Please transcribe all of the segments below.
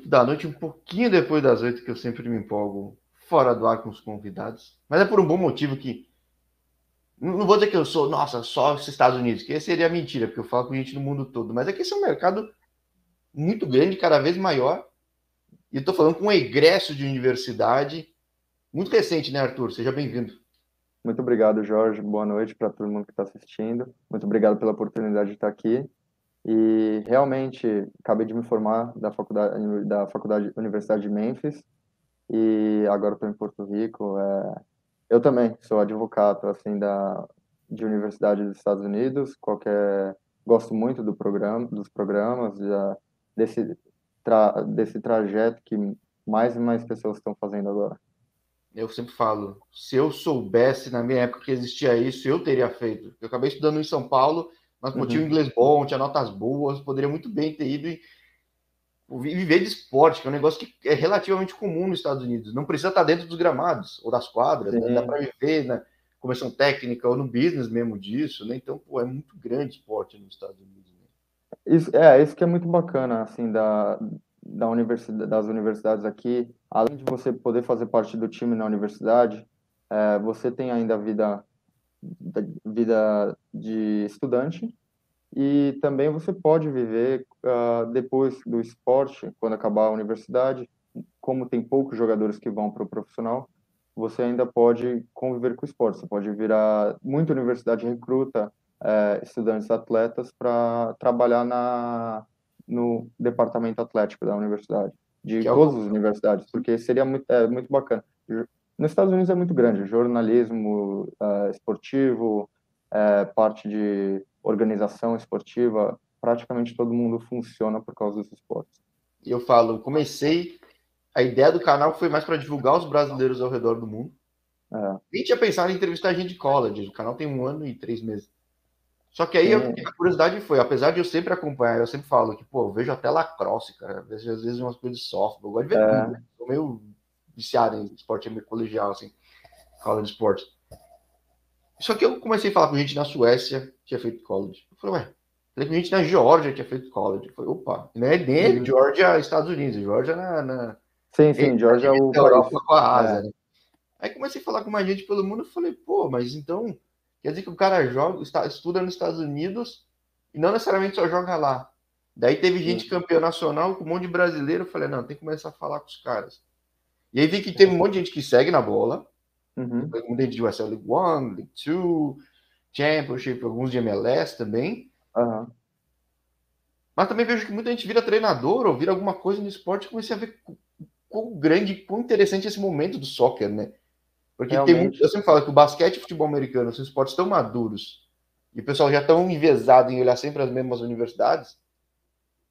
8 da noite, um pouquinho depois das 8, que eu sempre me empolgo fora do ar com os convidados. Mas é por um bom motivo que. Não vou dizer que eu sou, nossa, só os Estados Unidos, que seria mentira, porque eu falo com gente no mundo todo. Mas é que esse é um mercado muito grande, cada vez maior. E eu estou falando com um egresso de universidade muito recente, né, Arthur? Seja bem-vindo. Muito obrigado, Jorge. Boa noite para todo mundo que está assistindo. Muito obrigado pela oportunidade de estar aqui. E realmente acabei de me formar da faculdade da faculdade Universidade de Memphis e agora estou em Porto Rico. É... Eu também sou advogado assim da de universidade dos Estados Unidos. Qualquer gosto muito do programa, dos programas, já, desse tra... desse trajeto que mais e mais pessoas estão fazendo agora. Eu sempre falo, se eu soubesse na minha época que existia isso, eu teria feito. Eu acabei estudando em São Paulo mas uhum. tinha um inglês bom, tinha notas boas, poderia muito bem ter ido e viver de esporte, que é um negócio que é relativamente comum nos Estados Unidos. Não precisa estar dentro dos gramados ou das quadras, né? dá para viver na comissão técnica ou no business mesmo disso, né? Então, pô, é muito grande esporte nos Estados Unidos. Né? Isso, é, isso que é muito bacana, assim, da, da universidade, das universidades aqui. Além de você poder fazer parte do time na universidade, é, você tem ainda a vida da vida de estudante e também você pode viver uh, depois do esporte, quando acabar a universidade, como tem poucos jogadores que vão para o profissional, você ainda pode conviver com o esporte. Você pode virar muita universidade recruta uh, estudantes atletas para trabalhar na no departamento atlético da universidade, de é todas as universidades, porque seria muito, é, muito bacana. Nos Estados Unidos é muito grande, jornalismo uh, esportivo, uh, parte de organização esportiva, praticamente todo mundo funciona por causa dos esportes. Eu falo, comecei, a ideia do canal foi mais para divulgar os brasileiros ao redor do mundo. É. Nem tinha pensado em entrevistar gente de college, o canal tem um ano e três meses. Só que aí eu, a curiosidade foi, apesar de eu sempre acompanhar, eu sempre falo que, pô, eu vejo até lacrosse, cara, vejo às vezes umas coisas de softball, eu gosto de ver é. tudo, né? Meio viciado em esporte colegial, assim, de esporte. Só que eu comecei a falar com gente na Suécia que tinha feito college. Eu falei, ué, falei com gente na Geórgia que tinha feito college. Eu falei, opa, não é nem uhum. Geórgia, Estados Unidos, Geórgia na, na. Sim, sim, Geórgia é o. Europa com a Ásia, é. né? Aí comecei a falar com mais gente pelo mundo. Eu falei, pô, mas então quer dizer que o cara joga, está, estuda nos Estados Unidos e não necessariamente só joga lá. Daí teve gente campeão nacional com um monte de brasileiro. Eu falei, não, tem que começar a falar com os caras. E aí vi que teve um monte de gente que segue na bola. Uhum. Muita gente de USL League One, League Two, Championship, alguns de MLS também. Uhum. Mas também vejo que muita gente vira treinador ou vira alguma coisa no esporte e comecei a ver quão grande, quão interessante esse momento do soccer, né? Porque Realmente. tem muito, eu sempre falo que o basquete e o futebol americano são esportes tão maduros e o pessoal já tão envezado em olhar sempre as mesmas universidades.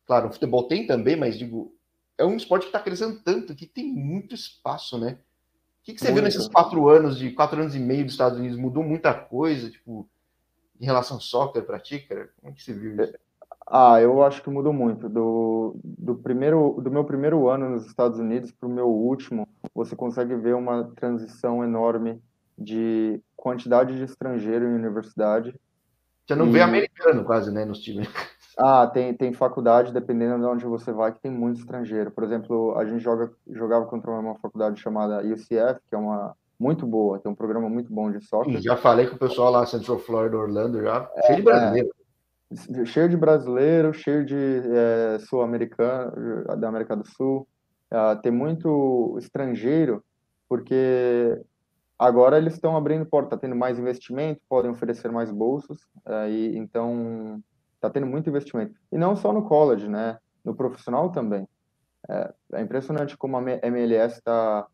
Claro, o futebol tem também, mas digo, é um esporte que está crescendo tanto que tem muito espaço, né? O que, que você muito. viu nesses quatro anos, de quatro anos e meio dos Estados Unidos? Mudou muita coisa, tipo, em relação ao soccer para ti, cara? Como é que você viu isso? Ah, eu acho que mudou muito. Do, do, primeiro, do meu primeiro ano nos Estados Unidos para o meu último, você consegue ver uma transição enorme de quantidade de estrangeiro em universidade. Você não e... vê americano quase, né, nos times. Ah, tem, tem faculdade, dependendo de onde você vai, que tem muito estrangeiro. Por exemplo, a gente joga, jogava contra uma faculdade chamada UCF, que é uma muito boa, tem um programa muito bom de soccer. já falei com o pessoal lá, Central Florida, Orlando, já, é, cheio de brasileiro. É, cheio de brasileiro, cheio de é, sul-americano, da América do Sul. Uh, tem muito estrangeiro, porque agora eles estão abrindo porta, tá tendo mais investimento, podem oferecer mais bolsas, uh, e, então Está tendo muito investimento. E não só no college, né? No profissional também. É, é impressionante como a MLS está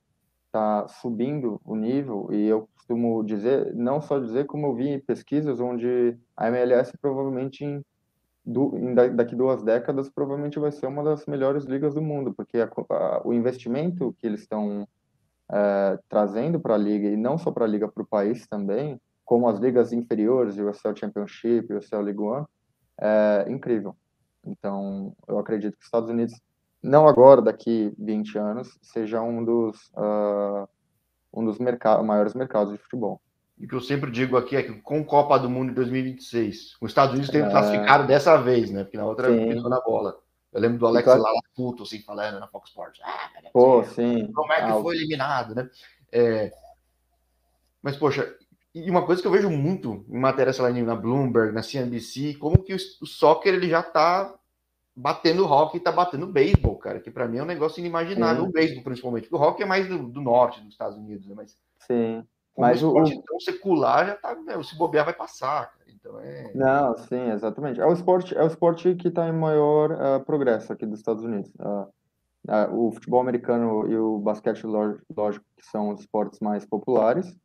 tá subindo o nível e eu costumo dizer, não só dizer, como eu vi em pesquisas onde a MLS provavelmente em, do, em daqui duas décadas provavelmente vai ser uma das melhores ligas do mundo, porque a, a, o investimento que eles estão é, trazendo para a liga e não só para a liga, para o país também, como as ligas inferiores, o USL Championship, o USL League One, é incrível. Então, eu acredito que os Estados Unidos, não agora, daqui 20 anos, seja um dos, uh, um dos merc maiores mercados de futebol. E o que eu sempre digo aqui é que com Copa do Mundo em 2026, os Estados Unidos tem é... classificado dessa vez, né? Porque na outra pisou na bola. Eu lembro do Alex lá puto, assim, falando na Fox Sports. Ah, Pô, sim. Como é que ah, foi eliminado, né? É... Mas, poxa, e uma coisa que eu vejo muito em matéria, sei lá, na Bloomberg, na CNBC, como que o, o soccer ele já tá batendo rock e tá batendo beisebol, cara, que para mim é um negócio inimaginável, sim. o beisebol principalmente, porque o rock é mais do, do norte dos Estados Unidos, né? Mas, sim. Mas o esporte o... tão secular já tá, meu, se bobear vai passar, cara. Então é. Não, sim, exatamente. É o esporte, é o esporte que está em maior uh, progresso aqui dos Estados Unidos. Uh, uh, o futebol americano e o basquete, lógico, que são os esportes mais populares.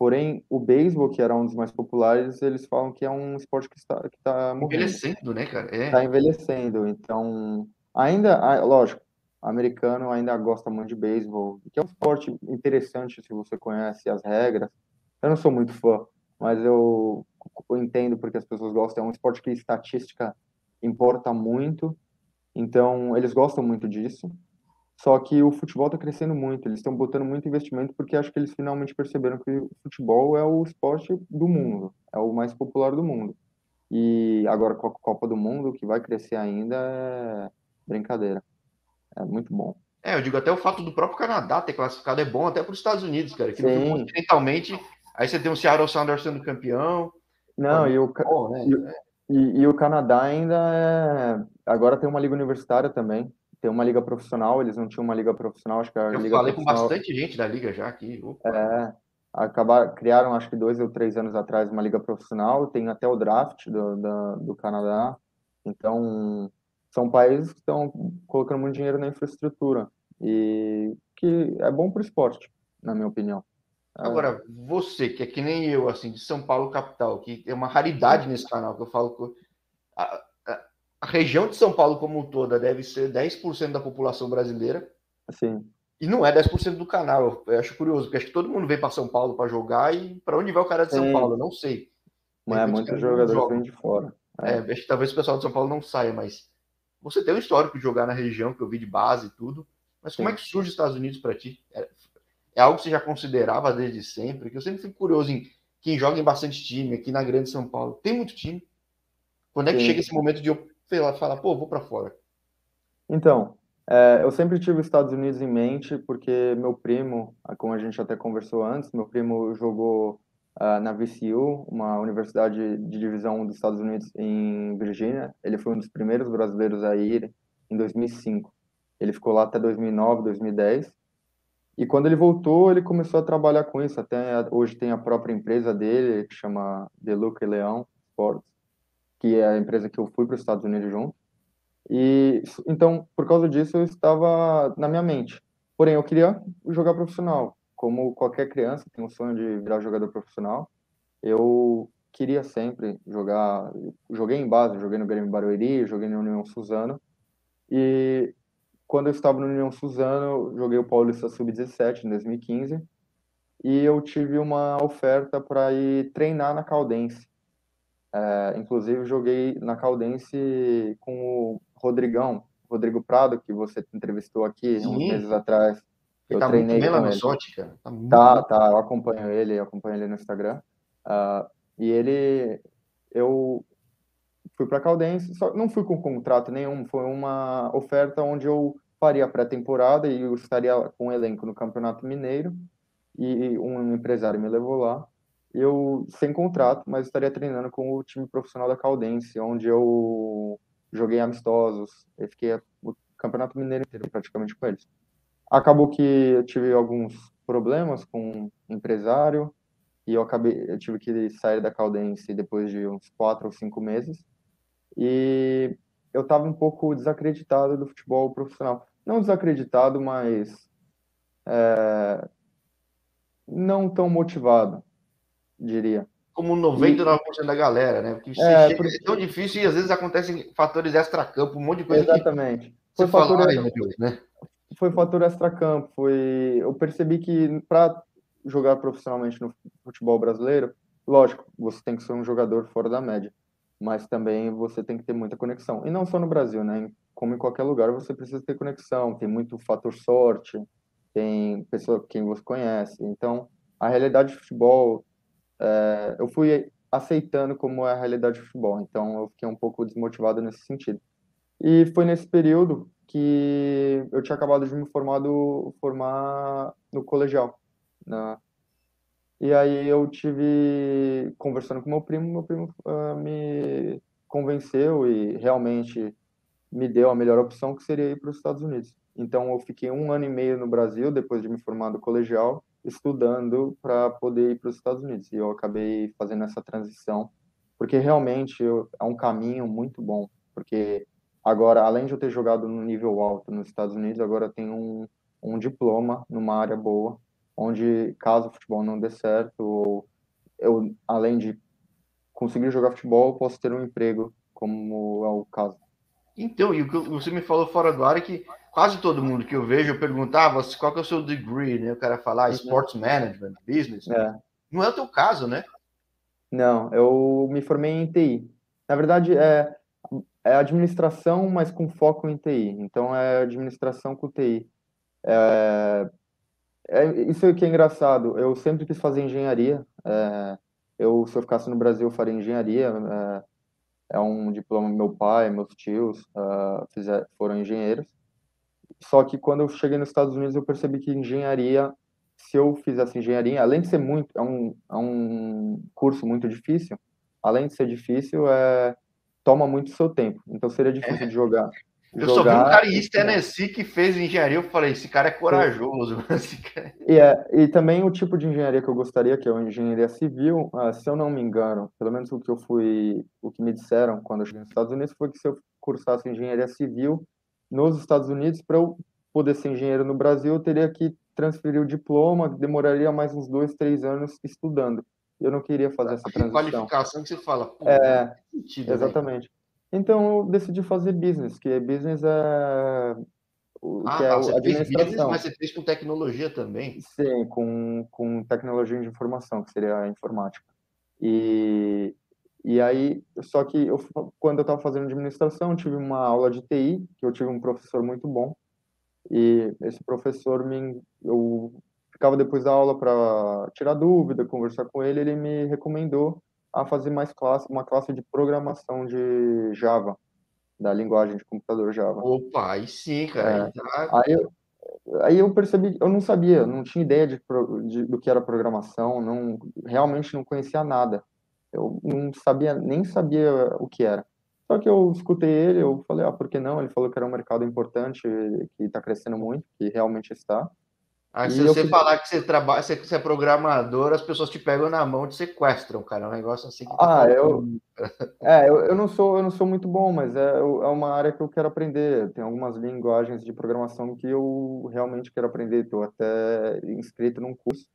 Porém, o beisebol, que era um dos mais populares, eles falam que é um esporte que está, que está morrendo. Envelhecendo, né, cara? Está é. envelhecendo. Então, ainda, lógico, americano ainda gosta muito de beisebol, que é um esporte interessante se você conhece as regras. Eu não sou muito fã, mas eu, eu entendo porque as pessoas gostam. É um esporte que estatística importa muito, então eles gostam muito disso. Só que o futebol está crescendo muito, eles estão botando muito investimento porque acho que eles finalmente perceberam que o futebol é o esporte do mundo, é o mais popular do mundo. E agora com a Copa do Mundo, que vai crescer ainda, é brincadeira. É muito bom. É, eu digo até o fato do próprio Canadá ter classificado é bom até para os Estados Unidos, cara. Que continentalmente Aí você tem o Seattle Sounders sendo campeão. Não, e o, bom, né? e, e, e, o Canadá ainda é. Agora tem uma liga universitária também. Tem uma liga profissional, eles não tinham uma liga profissional, acho que a Eu liga falei com bastante gente da liga já aqui. Opa. É, acabar, criaram acho que dois ou três anos atrás uma liga profissional, tem até o draft do, do, do Canadá. Então, são países que estão colocando muito dinheiro na infraestrutura e que é bom para o esporte, na minha opinião. Agora, você, que é que nem eu, assim, de São Paulo capital, que é uma raridade nesse canal, que eu falo que a, região de São Paulo como toda deve ser 10% da população brasileira. Sim. E não é 10% do canal. Eu acho curioso, porque acho que todo mundo vem para São Paulo para jogar e para onde vai o cara de São Sim. Paulo? Eu não sei. Mas é, muitos jogadores vêm de fora. É. é, acho que talvez o pessoal de São Paulo não saia, mas você tem um histórico de jogar na região, que eu vi de base e tudo. Mas como Sim. é que surge os Estados Unidos para ti? É, é algo que você já considerava desde sempre, que eu sempre fico curioso em quem joga em bastante time aqui na Grande São Paulo. Tem muito time. Quando é que Sim. chega esse momento de eu falar, pô, vou para fora? Então, é, eu sempre tive os Estados Unidos em mente, porque meu primo, como a gente até conversou antes, meu primo jogou uh, na VCU, uma universidade de divisão dos Estados Unidos em Virgínia. Ele foi um dos primeiros brasileiros a ir em 2005. Ele ficou lá até 2009, 2010. E quando ele voltou, ele começou a trabalhar com isso. Até hoje tem a própria empresa dele, que chama Deluca e Leão Sports, que é a empresa que eu fui para os Estados Unidos junto. E então, por causa disso, eu estava na minha mente. Porém, eu queria jogar profissional. Como qualquer criança tem um sonho de virar jogador profissional, eu queria sempre jogar. Joguei em base, joguei no Grêmio Barueri, joguei no União Suzano. E quando eu estava no União Suzano, joguei o Paulista Sub-17 em 2015 e eu tive uma oferta para ir treinar na Caldense. É, inclusive, joguei na Caldense com o Rodrigão, Rodrigo Prado, que você entrevistou aqui Sim. uns meses atrás. Eu tá treinei muito bem lá no cara. Tá, tá, tá, eu acompanho ele, eu acompanho ele no Instagram. Uh, e ele, eu fui para Caldense, só não fui com contrato nenhum, foi uma oferta onde eu faria a pré-temporada e eu estaria com um elenco no Campeonato Mineiro e um empresário me levou lá. Eu sem contrato, mas estaria treinando com o time profissional da Caldense, onde eu joguei amistosos, eu fiquei o Campeonato Mineiro inteiro praticamente com eles. Acabou que eu tive alguns problemas com o empresário e eu acabei, eu tive que sair da Caldense depois de uns quatro ou cinco meses e eu estava um pouco desacreditado do futebol profissional. Não desacreditado, mas é, não tão motivado, diria. Como 99% e, da galera, né? Porque é, chega, porque... é tão difícil e às vezes acontecem fatores extra-campo, um monte de coisa. Exatamente. Foi fator, fala, Deus, né? foi fator extra-campo. Foi... Eu percebi que para jogar profissionalmente no futebol brasileiro, lógico, você tem que ser um jogador fora da média mas também você tem que ter muita conexão. E não só no Brasil, né? Como em qualquer lugar, você precisa ter conexão. Tem muito fator sorte, tem pessoa quem você conhece. Então, a realidade de futebol, é, eu fui aceitando como é a realidade de futebol. Então, eu fiquei um pouco desmotivado nesse sentido. E foi nesse período que eu tinha acabado de me formar, do, formar no colegial. Né? E aí eu tive conversando com meu primo, meu primo uh, me convenceu e realmente me deu a melhor opção, que seria ir para os Estados Unidos. Então eu fiquei um ano e meio no Brasil, depois de me formar no colegial, estudando para poder ir para os Estados Unidos. E eu acabei fazendo essa transição, porque realmente eu, é um caminho muito bom, porque Agora, além de eu ter jogado no nível alto nos Estados Unidos, agora eu tenho um, um diploma numa área boa, onde caso o futebol não dê certo, ou eu, além de conseguir jogar futebol, posso ter um emprego, como é o caso. Então, e o que você me falou fora do ar é que quase todo mundo que eu vejo, eu perguntava qual que é o seu degree, né? O cara falar uhum. sports management, business. É. Não é o teu caso, né? Não, eu me formei em TI. Na verdade, é, é administração, mas com foco em TI. Então, é administração com TI. É, é, isso é que é engraçado. Eu sempre quis fazer engenharia. É, eu, se eu ficasse no Brasil, eu faria engenharia. É, é um diploma meu pai, meus tios uh, fizer, foram engenheiros. Só que quando eu cheguei nos Estados Unidos, eu percebi que engenharia, se eu fizesse engenharia, além de ser muito, é um, é um curso muito difícil. Além de ser difícil, é toma muito seu tempo. Então seria difícil de jogar. Eu jogar, só vi um cara em Tennessee que fez engenharia, eu falei, esse cara é corajoso. Cara... E, é, e também o tipo de engenharia que eu gostaria, que é a engenharia civil, uh, se eu não me engano, pelo menos o que eu fui, o que me disseram quando eu cheguei nos Estados Unidos, foi que se eu cursasse engenharia civil nos Estados Unidos, para eu poder ser engenheiro no Brasil, eu teria que transferir o diploma, demoraria mais uns dois, três anos estudando. Eu não queria fazer essa transição. qualificação que você fala. é, sentido, exatamente. Né? Então eu decidi fazer business, que business é o ah, que é tá, você administração. Fez business, mas você fez com tecnologia também? Sim, com, com tecnologia de informação, que seria a informática. E, e aí, só que eu, quando eu estava fazendo administração, tive uma aula de TI, que eu tive um professor muito bom, e esse professor me eu ficava depois da aula para tirar dúvida, conversar com ele, ele me recomendou a fazer mais classe, uma classe de programação de Java, da linguagem de computador Java. Opa, aí sim, cara. É, tá... aí, eu, aí eu percebi, eu não sabia, não tinha ideia de, de, do que era programação, não realmente não conhecia nada. Eu não sabia, nem sabia o que era. Só que eu escutei ele, eu falei, ah, por que não? Ele falou que era um mercado importante, que está crescendo muito, que realmente está. Aí, se você fiz... falar que você trabalha, você, você é programador, as pessoas te pegam na mão e te sequestram, cara. É um negócio assim que tá Ah, eu. É, eu, eu, não sou, eu não sou muito bom, mas é, é uma área que eu quero aprender. Tem algumas linguagens de programação que eu realmente quero aprender. Estou até inscrito num curso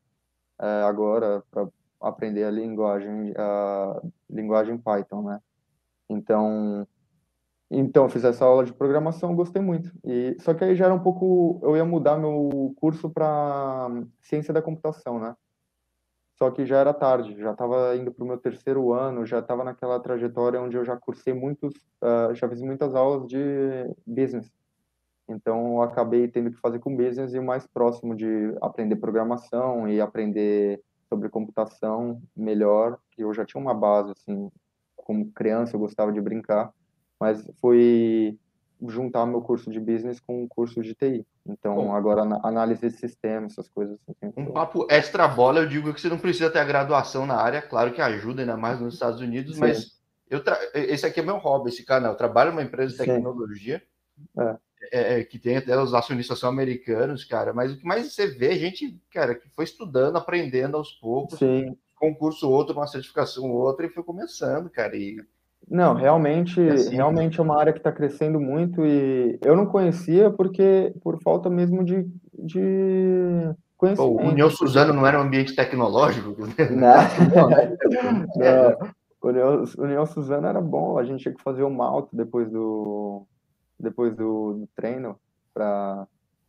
é, agora para aprender a linguagem, a linguagem Python, né? Então, então, fiz essa aula de programação, gostei muito. E só que aí já era um pouco, eu ia mudar meu curso para ciência da computação, né? Só que já era tarde, já estava indo para o meu terceiro ano, já estava naquela trajetória onde eu já cursei muitos, uh, já fiz muitas aulas de business. Então, eu acabei tendo que fazer com business e o mais próximo de aprender programação e aprender sobre computação melhor, que eu já tinha uma base, assim, como criança eu gostava de brincar mas foi juntar meu curso de business com o curso de TI. Então, Bom, agora análise de sistema, essas coisas. Assim, um papo extra bola, eu digo que você não precisa ter a graduação na área, claro que ajuda, ainda mais nos Estados Unidos, Sim. mas eu tra... esse aqui é meu hobby, esse canal. Eu trabalho numa empresa de tecnologia. É. É, é, que tem até os acionistas são americanos, cara, mas o que mais você vê é gente, cara, que foi estudando, aprendendo aos poucos, Sim. concurso outro, uma certificação outra, e foi começando, cara, e não, realmente, assim, realmente é uma área que está crescendo muito e eu não conhecia porque por falta mesmo de, de conhecimento. o União Suzano não era um ambiente tecnológico? Não. O União, União Suzano era bom, a gente tinha que fazer o malto depois do, depois do, do treino para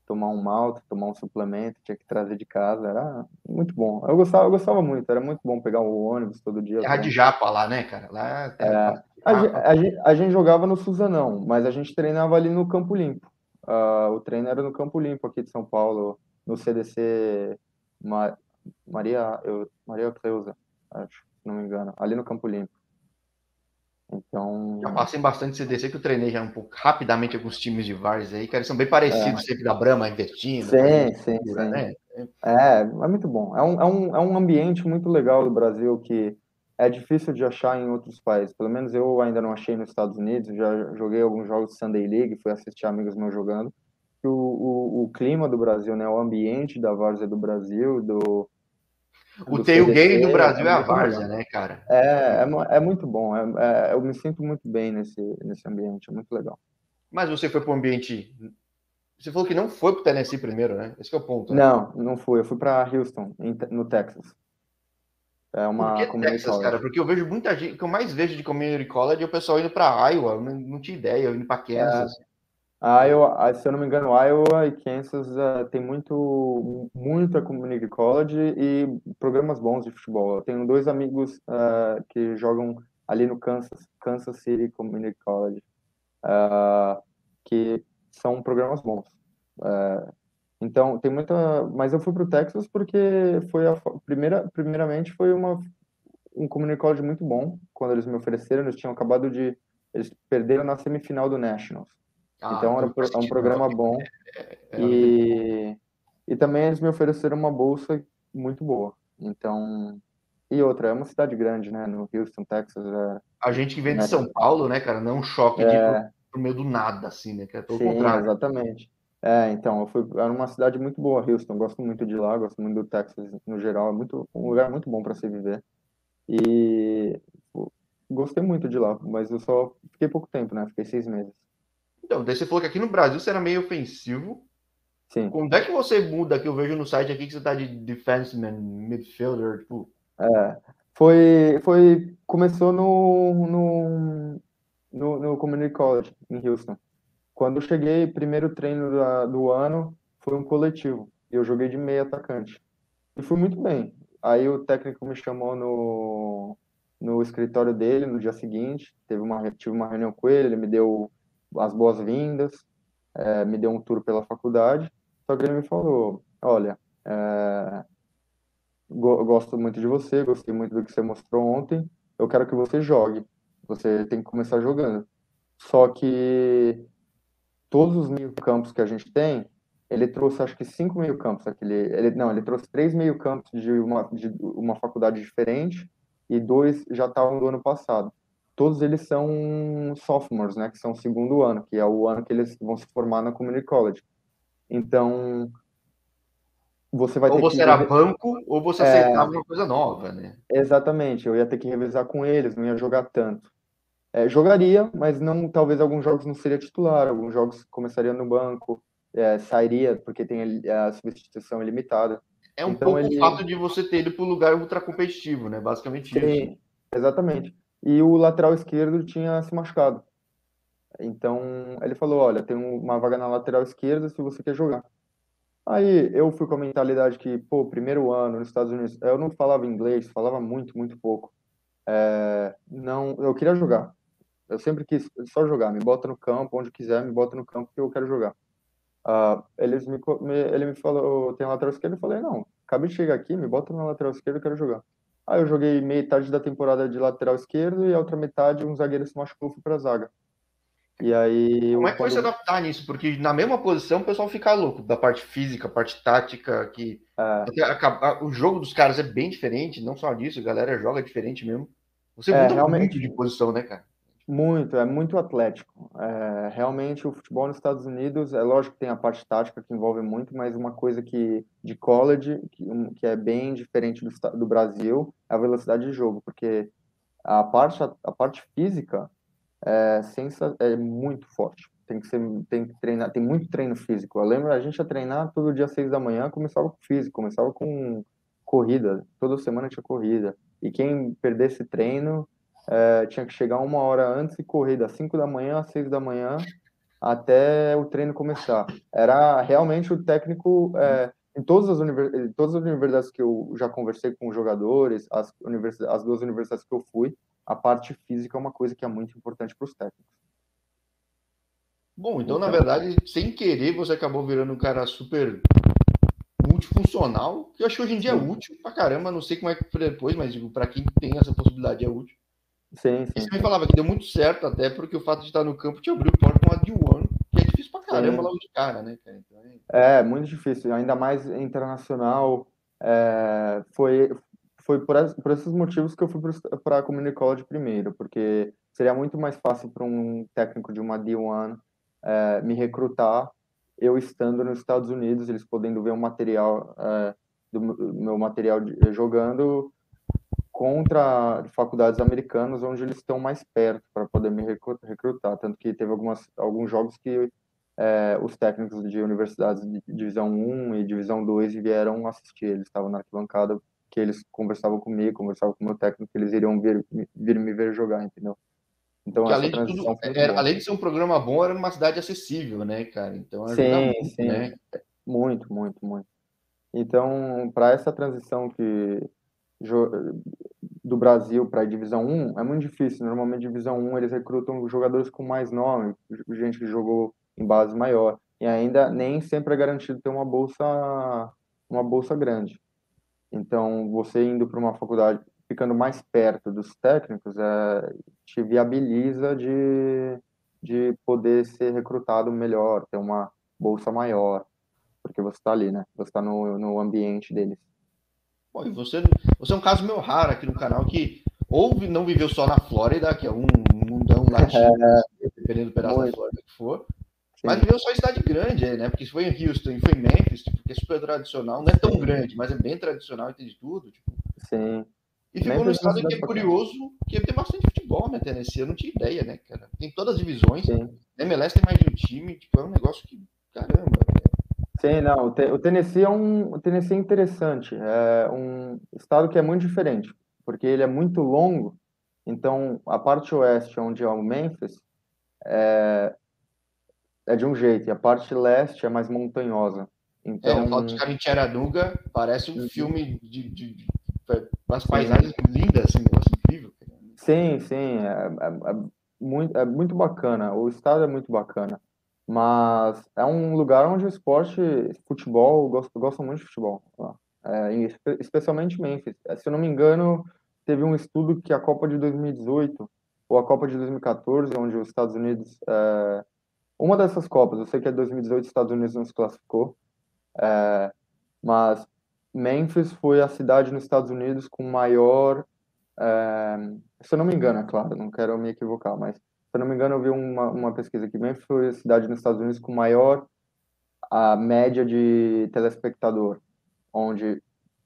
tomar um malto, tomar um suplemento, tinha que trazer de casa, era muito bom. Eu gostava, eu gostava muito, era muito bom pegar o ônibus todo dia. Terra de Japa lá, né, cara? Lá é, a, a, gente, a, gente, jogava no Suzanão, mas a gente treinava ali no Campo Limpo. Uh, o treino era no Campo Limpo aqui de São Paulo, no CDC Ma, Maria, eu, Maria Cleusa, acho, se não me engano, ali no Campo Limpo. Então. Já passei bastante CDC que eu treinei já um pouco rapidamente alguns times de Vars aí, que eles são bem parecidos, é. sempre da Brahma investindo. Sim, sim, sim. Né? É, é muito bom. É um, é, um, é um ambiente muito legal do Brasil que é difícil de achar em outros países. Pelo menos eu ainda não achei nos Estados Unidos. Já joguei alguns jogos de Sunday League, fui assistir amigos meus jogando. O, o, o clima do Brasil, né, o ambiente da várzea do Brasil, do, o tailgate do Brasil é, é a várzea, né, cara? É, é, é muito bom. É, é, eu me sinto muito bem nesse, nesse ambiente, é muito legal. Mas você foi para um ambiente. Você falou que não foi para o Tennessee primeiro, né? Esse é o ponto. Né? Não, não fui. Eu fui para Houston, no Texas. É uma Por que Texas, college. cara? Porque eu vejo muita gente. O que eu mais vejo de community college é o pessoal indo para Iowa. Eu não, não tinha ideia, indo para Kansas. É. Iowa, se eu não me engano, Iowa e Kansas uh, tem muito, muita community college e programas bons de futebol. Eu tenho dois amigos uh, que jogam ali no Kansas, Kansas City Community College, uh, que são programas bons. Então, tem muita... Mas eu fui para o Texas porque foi a primeira, primeiramente foi uma, um community college muito bom quando eles me ofereceram. Eles tinham acabado de... Eles perderam na semifinal do Nationals. Ah, então era é um programa bom. É, é, é, e, e também eles me ofereceram uma bolsa muito boa. Então. E outra, é uma cidade grande, né? No Houston, Texas. É, a gente que vem de? São Paulo, né, cara? Não é um choque é... de pro meio do nada, assim, né? Que é todo Sim, contrário. Exatamente. É, então, eu fui, era uma cidade muito boa, Houston. Gosto muito de lá, gosto muito do Texas no geral. É muito, um lugar muito bom para se viver. E gostei muito de lá, mas eu só fiquei pouco tempo, né? Fiquei seis meses. Então, daí você falou que aqui no Brasil você era meio ofensivo. Sim. Como é que você muda, que eu vejo no site aqui que você tá de defenseman, midfielder, tipo... É, foi, foi, começou no, no, no, no Community College, em Houston. Quando eu cheguei, primeiro treino da, do ano, foi um coletivo. E eu joguei de meio atacante. E fui muito bem. Aí o técnico me chamou no, no escritório dele no dia seguinte. Teve uma, tive uma reunião com ele, ele me deu as boas-vindas, é, me deu um tour pela faculdade, só que ele me falou, olha, é, go gosto muito de você, gostei muito do que você mostrou ontem, eu quero que você jogue, você tem que começar jogando. Só que todos os meio campos que a gente tem, ele trouxe acho que cinco meio campos aquele ele não ele trouxe três meio campos de uma de uma faculdade diferente e dois já estavam do ano passado todos eles são sophomores, né, que são segundo ano, que é o ano que eles vão se formar na community college. Então, você vai ou você que... era banco ou você é... aceitava uma coisa nova, né? Exatamente, eu ia ter que revezar com eles, não ia jogar tanto. É, jogaria, mas não, talvez alguns jogos não seria titular, alguns jogos começaria no banco, é, sairia porque tem a substituição ilimitada. É um então, pouco ele... o fato de você ter ido para o lugar ultra competitivo, né? Basicamente Sim, isso. Exatamente e o lateral esquerdo tinha se machucado. Então ele falou: Olha, tem uma vaga na lateral esquerda se você quer jogar. Aí eu fui com a mentalidade que, pô, primeiro ano nos Estados Unidos, eu não falava inglês, falava muito, muito pouco. É, não, eu queria jogar. Eu sempre quis só jogar. Me bota no campo, onde quiser, me bota no campo que eu quero jogar. Uh, eles me, me, ele me falou, tem lateral esquerda, eu falei, não, acabei de chegar aqui, me bota na lateral esquerda, eu quero jogar. Aí eu joguei metade da temporada de lateral esquerdo e a outra metade um zagueiro se machucou fui pra zaga. E aí. Como é que foi se adaptar nisso? Porque na mesma posição o pessoal fica louco, da parte física, parte tática, que é. o jogo dos caras é bem diferente, não só disso, a galera joga diferente mesmo. Você é, muda realmente... muito de posição, né, cara? Muito, é muito atlético. É, realmente o futebol nos Estados Unidos, é lógico que tem a parte tática que envolve muito, mas uma coisa que de college, que, que é bem diferente do, do Brasil, é a velocidade de jogo, porque a parte, a, a parte física é, sensa, é muito forte. Tem que, ser, tem que treinar, tem muito treino físico. Eu lembro, a gente ia treinar todo dia às seis da manhã, começava com físico, começava com corrida, toda semana tinha corrida. E quem perdesse treino é, tinha que chegar uma hora antes e correr das 5 da manhã às 6 da manhã até o treino começar. Era realmente o técnico, é, em todas as, univers... todas as universidades que eu já conversei com jogadores, as, univers... as duas universidades que eu fui, a parte física é uma coisa que é muito importante para os técnicos. Bom, então, então, na verdade, sem querer, você acabou virando um cara super multifuncional, que eu acho que hoje em dia é útil pra caramba, não sei como é que foi depois, mas para quem tem essa possibilidade é útil. Sim, sim. E você me falava que deu muito certo, até porque o fato de estar no campo te abriu porta com a D1, que é difícil pra caramba sim. logo de cara, né, cara? Então, é... é, muito difícil, ainda mais internacional. É, foi foi por, por, esses motivos que eu fui para a Community College primeiro, porque seria muito mais fácil para um técnico de uma D1 é, me recrutar, eu estando nos Estados Unidos, eles podendo ver o material é, do meu material de, jogando contra faculdades americanas, onde eles estão mais perto para poder me recrutar. Tanto que teve algumas, alguns jogos que é, os técnicos de universidades de divisão 1 e divisão 2 vieram assistir, eles estavam na arquibancada, que eles conversavam comigo, conversavam com o meu técnico, que eles iriam vir, vir me ver jogar, entendeu? Então, além, de tudo, era, além de ser um programa bom, era numa cidade acessível, né, cara? Então, sim, muito, sim. Né? Muito, muito, muito. Então, para essa transição que do Brasil para a divisão 1 é muito difícil. Normalmente, divisão 1 eles recrutam jogadores com mais nome, gente que jogou em base maior. E ainda nem sempre é garantido ter uma bolsa uma bolsa grande. Então, você indo para uma faculdade, ficando mais perto dos técnicos, é, te viabiliza de, de poder ser recrutado melhor, ter uma bolsa maior, porque você está ali, né? Você está no, no ambiente deles. Bom, e você, você é um caso meio raro aqui no canal que ou não viveu só na Flórida, que é um mundão latino, é, dependendo do pedaço muito. da Flórida que for, mas viveu só em cidade grande, né? Porque se foi em Houston e foi em Memphis, tipo, que é super tradicional, não é tão grande, mas é bem tradicional e tem de tudo. Tipo. Sim. E ficou num estado que é curioso, que tem bastante futebol, né, Tennessee? Eu não tinha ideia, né, cara? Tem todas as divisões. Sim. MLS tem mais de um time, tipo, é um negócio que, caramba. Sim, não, o Tennessee é um o Tennessee é interessante, é um estado que é muito diferente, porque ele é muito longo, então a parte oeste, onde é o Memphis, é, é de um jeito, e a parte leste é mais montanhosa. Então... É, o Foto de parece um uhum. filme de, de, de, umas paisagens lindas, assim, um negócio incrível. Sim, sim, é, é, é, muito, é muito bacana, o estado é muito bacana, mas é um lugar onde o esporte, futebol, gosto, gosto muito de futebol, é, especialmente Memphis. É, se eu não me engano, teve um estudo que a Copa de 2018 ou a Copa de 2014, onde os Estados Unidos é, uma dessas Copas, eu sei que é 2018 os Estados Unidos não se classificou, é, mas Memphis foi a cidade nos Estados Unidos com maior, é, se eu não me engano, é claro, não quero me equivocar, mas eu não me engano eu vi uma, uma pesquisa que Memphis foi a cidade nos Estados Unidos com maior a média de telespectador, onde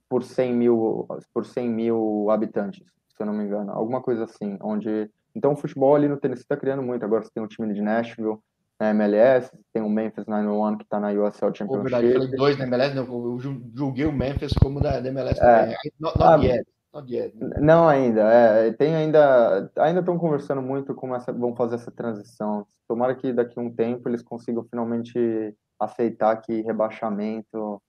por 100 mil, por 100 mil habitantes, se eu não me engano, alguma coisa assim, onde então o futebol ali no Tennessee está criando muito. Agora você tem o time de Nashville, na MLS, tem o Memphis 901 que está na USL Championship. Oh, verdade, eu falei dois na MLS, não, eu julguei o Memphis como da, da MLS é. também. Not, not ah. Not yet. Né? Não ainda, é, tem ainda, ainda estão conversando muito como essa, vão fazer essa transição. Tomara que daqui a um tempo eles consigam finalmente aceitar que rebaixamento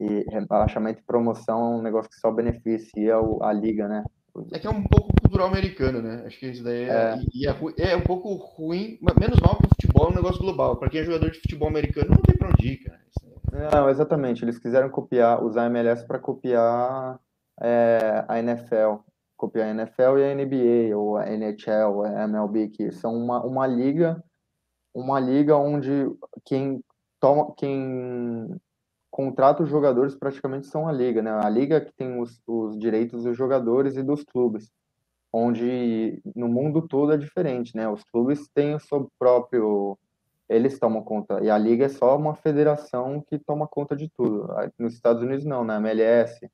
e rebaixamento e promoção é um negócio que só beneficia a liga, né? É que é um pouco cultural americano, né? Acho que isso daí é, é. É, é, um pouco ruim, menos mal que o futebol é um negócio global. Para quem é jogador de futebol americano, não tem pra onde ir, cara. Não, exatamente. Eles quiseram copiar, usar a MLS para copiar é, a NFL. Copiar a NFL e a NBA, ou a NHL, a MLB, que são uma, uma liga, uma liga onde quem toma, quem contrata os jogadores praticamente são a liga, né? A liga que tem os, os direitos dos jogadores e dos clubes, onde no mundo todo é diferente, né? Os clubes têm o seu próprio, eles tomam conta e a liga é só uma federação que toma conta de tudo. Nos Estados Unidos não, na? MLS,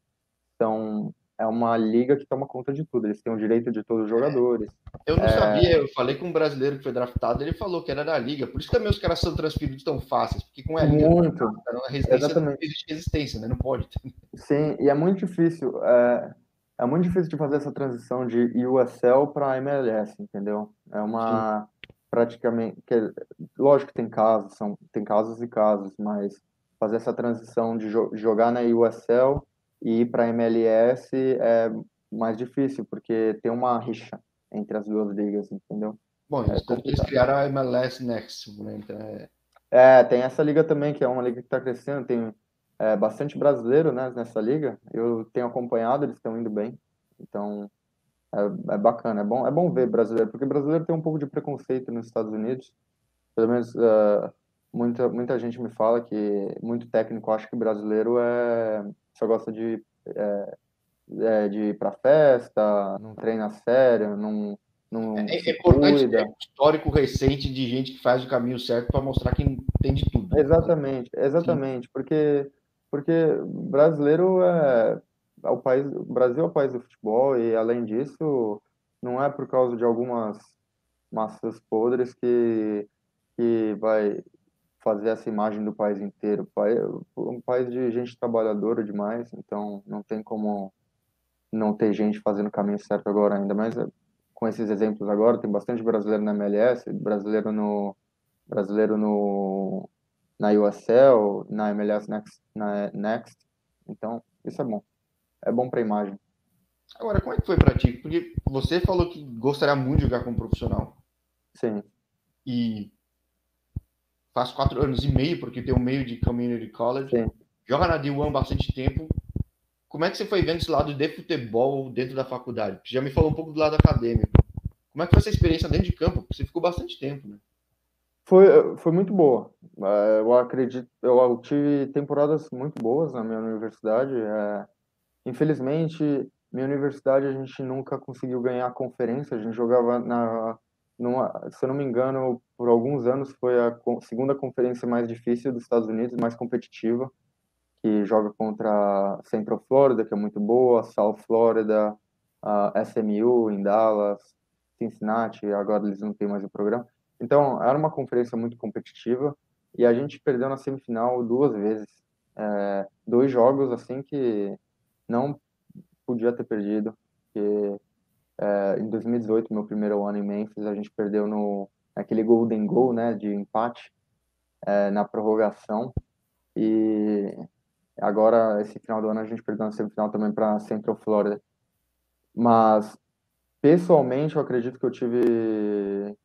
então é uma liga que toma conta de tudo. Eles têm o direito de todos os jogadores. Eu não é... sabia, eu falei com um brasileiro que foi draftado, ele falou que era da liga. Por isso também os caras são transferidos tão fáceis, porque com a liga muito. a resistência Exatamente. não existe resistência, né? Não pode. Sim, e é muito difícil. É, é muito difícil de fazer essa transição de USL para MLS, entendeu? É uma Sim. praticamente, que, lógico que tem casos, são tem casos e casos, mas fazer essa transição de jo jogar na USL e para MLS é mais difícil, porque tem uma rixa entre as duas ligas, entendeu? Bom, é eles criaram a MLS Next, né? Então é... é... tem essa liga também, que é uma liga que está crescendo, tem é, bastante brasileiro né, nessa liga. Eu tenho acompanhado, eles estão indo bem. Então, É, é bacana, é bom, é bom ver brasileiro, porque brasileiro tem um pouco de preconceito nos Estados Unidos. Pelo menos uh, muita, muita gente me fala que muito técnico acha que brasileiro é só gosta de, é, é, de ir para festa, não treina sério, não, não é, é importante ter um histórico recente de gente que faz o caminho certo para mostrar que tem de tudo. Exatamente, exatamente, Sim. porque porque brasileiro é, é o país, o Brasil é o país do futebol e além disso não é por causa de algumas massas podres que que vai fazer essa imagem do país inteiro. Um país de gente trabalhadora demais, então não tem como não ter gente fazendo o caminho certo agora ainda. Mas com esses exemplos agora, tem bastante brasileiro na MLS, brasileiro no brasileiro no na USL, na MLS Next, na Next. Então, isso é bom. É bom para a imagem. Agora, como é que foi para ti? Porque você falou que gostaria muito de jogar como profissional. Sim. E faz quatro anos e meio, porque tem um meio de community college. Sim. Joga na D1 bastante tempo. Como é que você foi vendo esse lado de futebol dentro da faculdade? Você já me falou um pouco do lado acadêmico. Como é que foi essa experiência dentro de campo? Porque você ficou bastante tempo, né? Foi, foi muito boa. É, eu acredito, eu tive temporadas muito boas na minha universidade. É, infelizmente, minha universidade a gente nunca conseguiu ganhar a conferência. A gente jogava na numa, se eu não me engano, por alguns anos foi a segunda conferência mais difícil dos Estados Unidos, mais competitiva, que joga contra Central Florida, que é muito boa, South Florida, SMU em Dallas, Cincinnati, agora eles não têm mais o programa. Então, era uma conferência muito competitiva e a gente perdeu na semifinal duas vezes. É, dois jogos, assim, que não podia ter perdido, porque é, em 2018, meu primeiro ano em Memphis, a gente perdeu no naquele golden goal, né, de empate é, na prorrogação. E agora esse final do ano a gente perdeu na semifinal também para Central Florida. Mas pessoalmente eu acredito que eu tive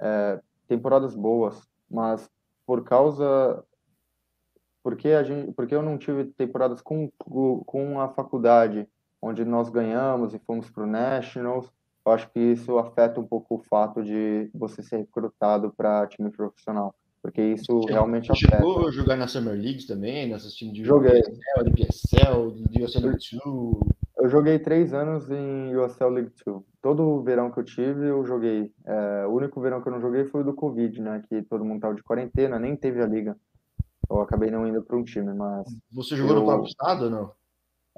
é, temporadas boas, mas por causa porque a gente porque eu não tive temporadas com com a faculdade onde nós ganhamos e fomos para o Nationals. Eu acho que isso afeta um pouco o fato de você ser recrutado para time profissional, porque isso você realmente você afeta. Chegou a jogar na Summer Leagues também, nessas times de Joguei. USL, de USL League 2? Eu joguei três anos em USL League 2. Todo verão que eu tive, eu joguei. É, o único verão que eu não joguei foi o do Covid, né? Que todo mundo estava de quarentena, nem teve a liga. Eu acabei não indo para um time, mas. Você jogou eu... no próprio estado ou não?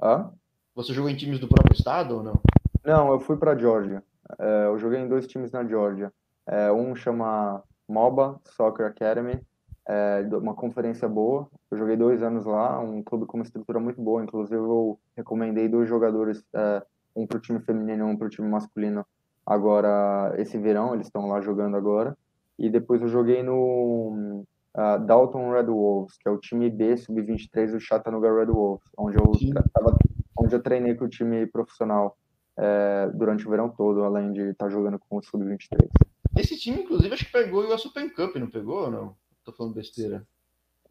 Hã? Você jogou em times do próprio estado ou não? Não, eu fui para Georgia. É, eu joguei em dois times na Georgia. É, um chama MOBA Soccer Academy, é, uma conferência boa. Eu joguei dois anos lá, um clube com uma estrutura muito boa. Inclusive, eu recomendei dois jogadores, é, um para o time feminino e um para o time masculino. Agora, esse verão, eles estão lá jogando agora. E depois eu joguei no uh, Dalton Red Wolves, que é o time B sub-23 do Chattanooga Red Wolves, onde eu estava onde eu treinei com o time profissional é, durante o verão todo, além de estar tá jogando com o Sub-23. Esse time, inclusive, acho que pegou o US Open Cup, não pegou ou não? Tô falando besteira.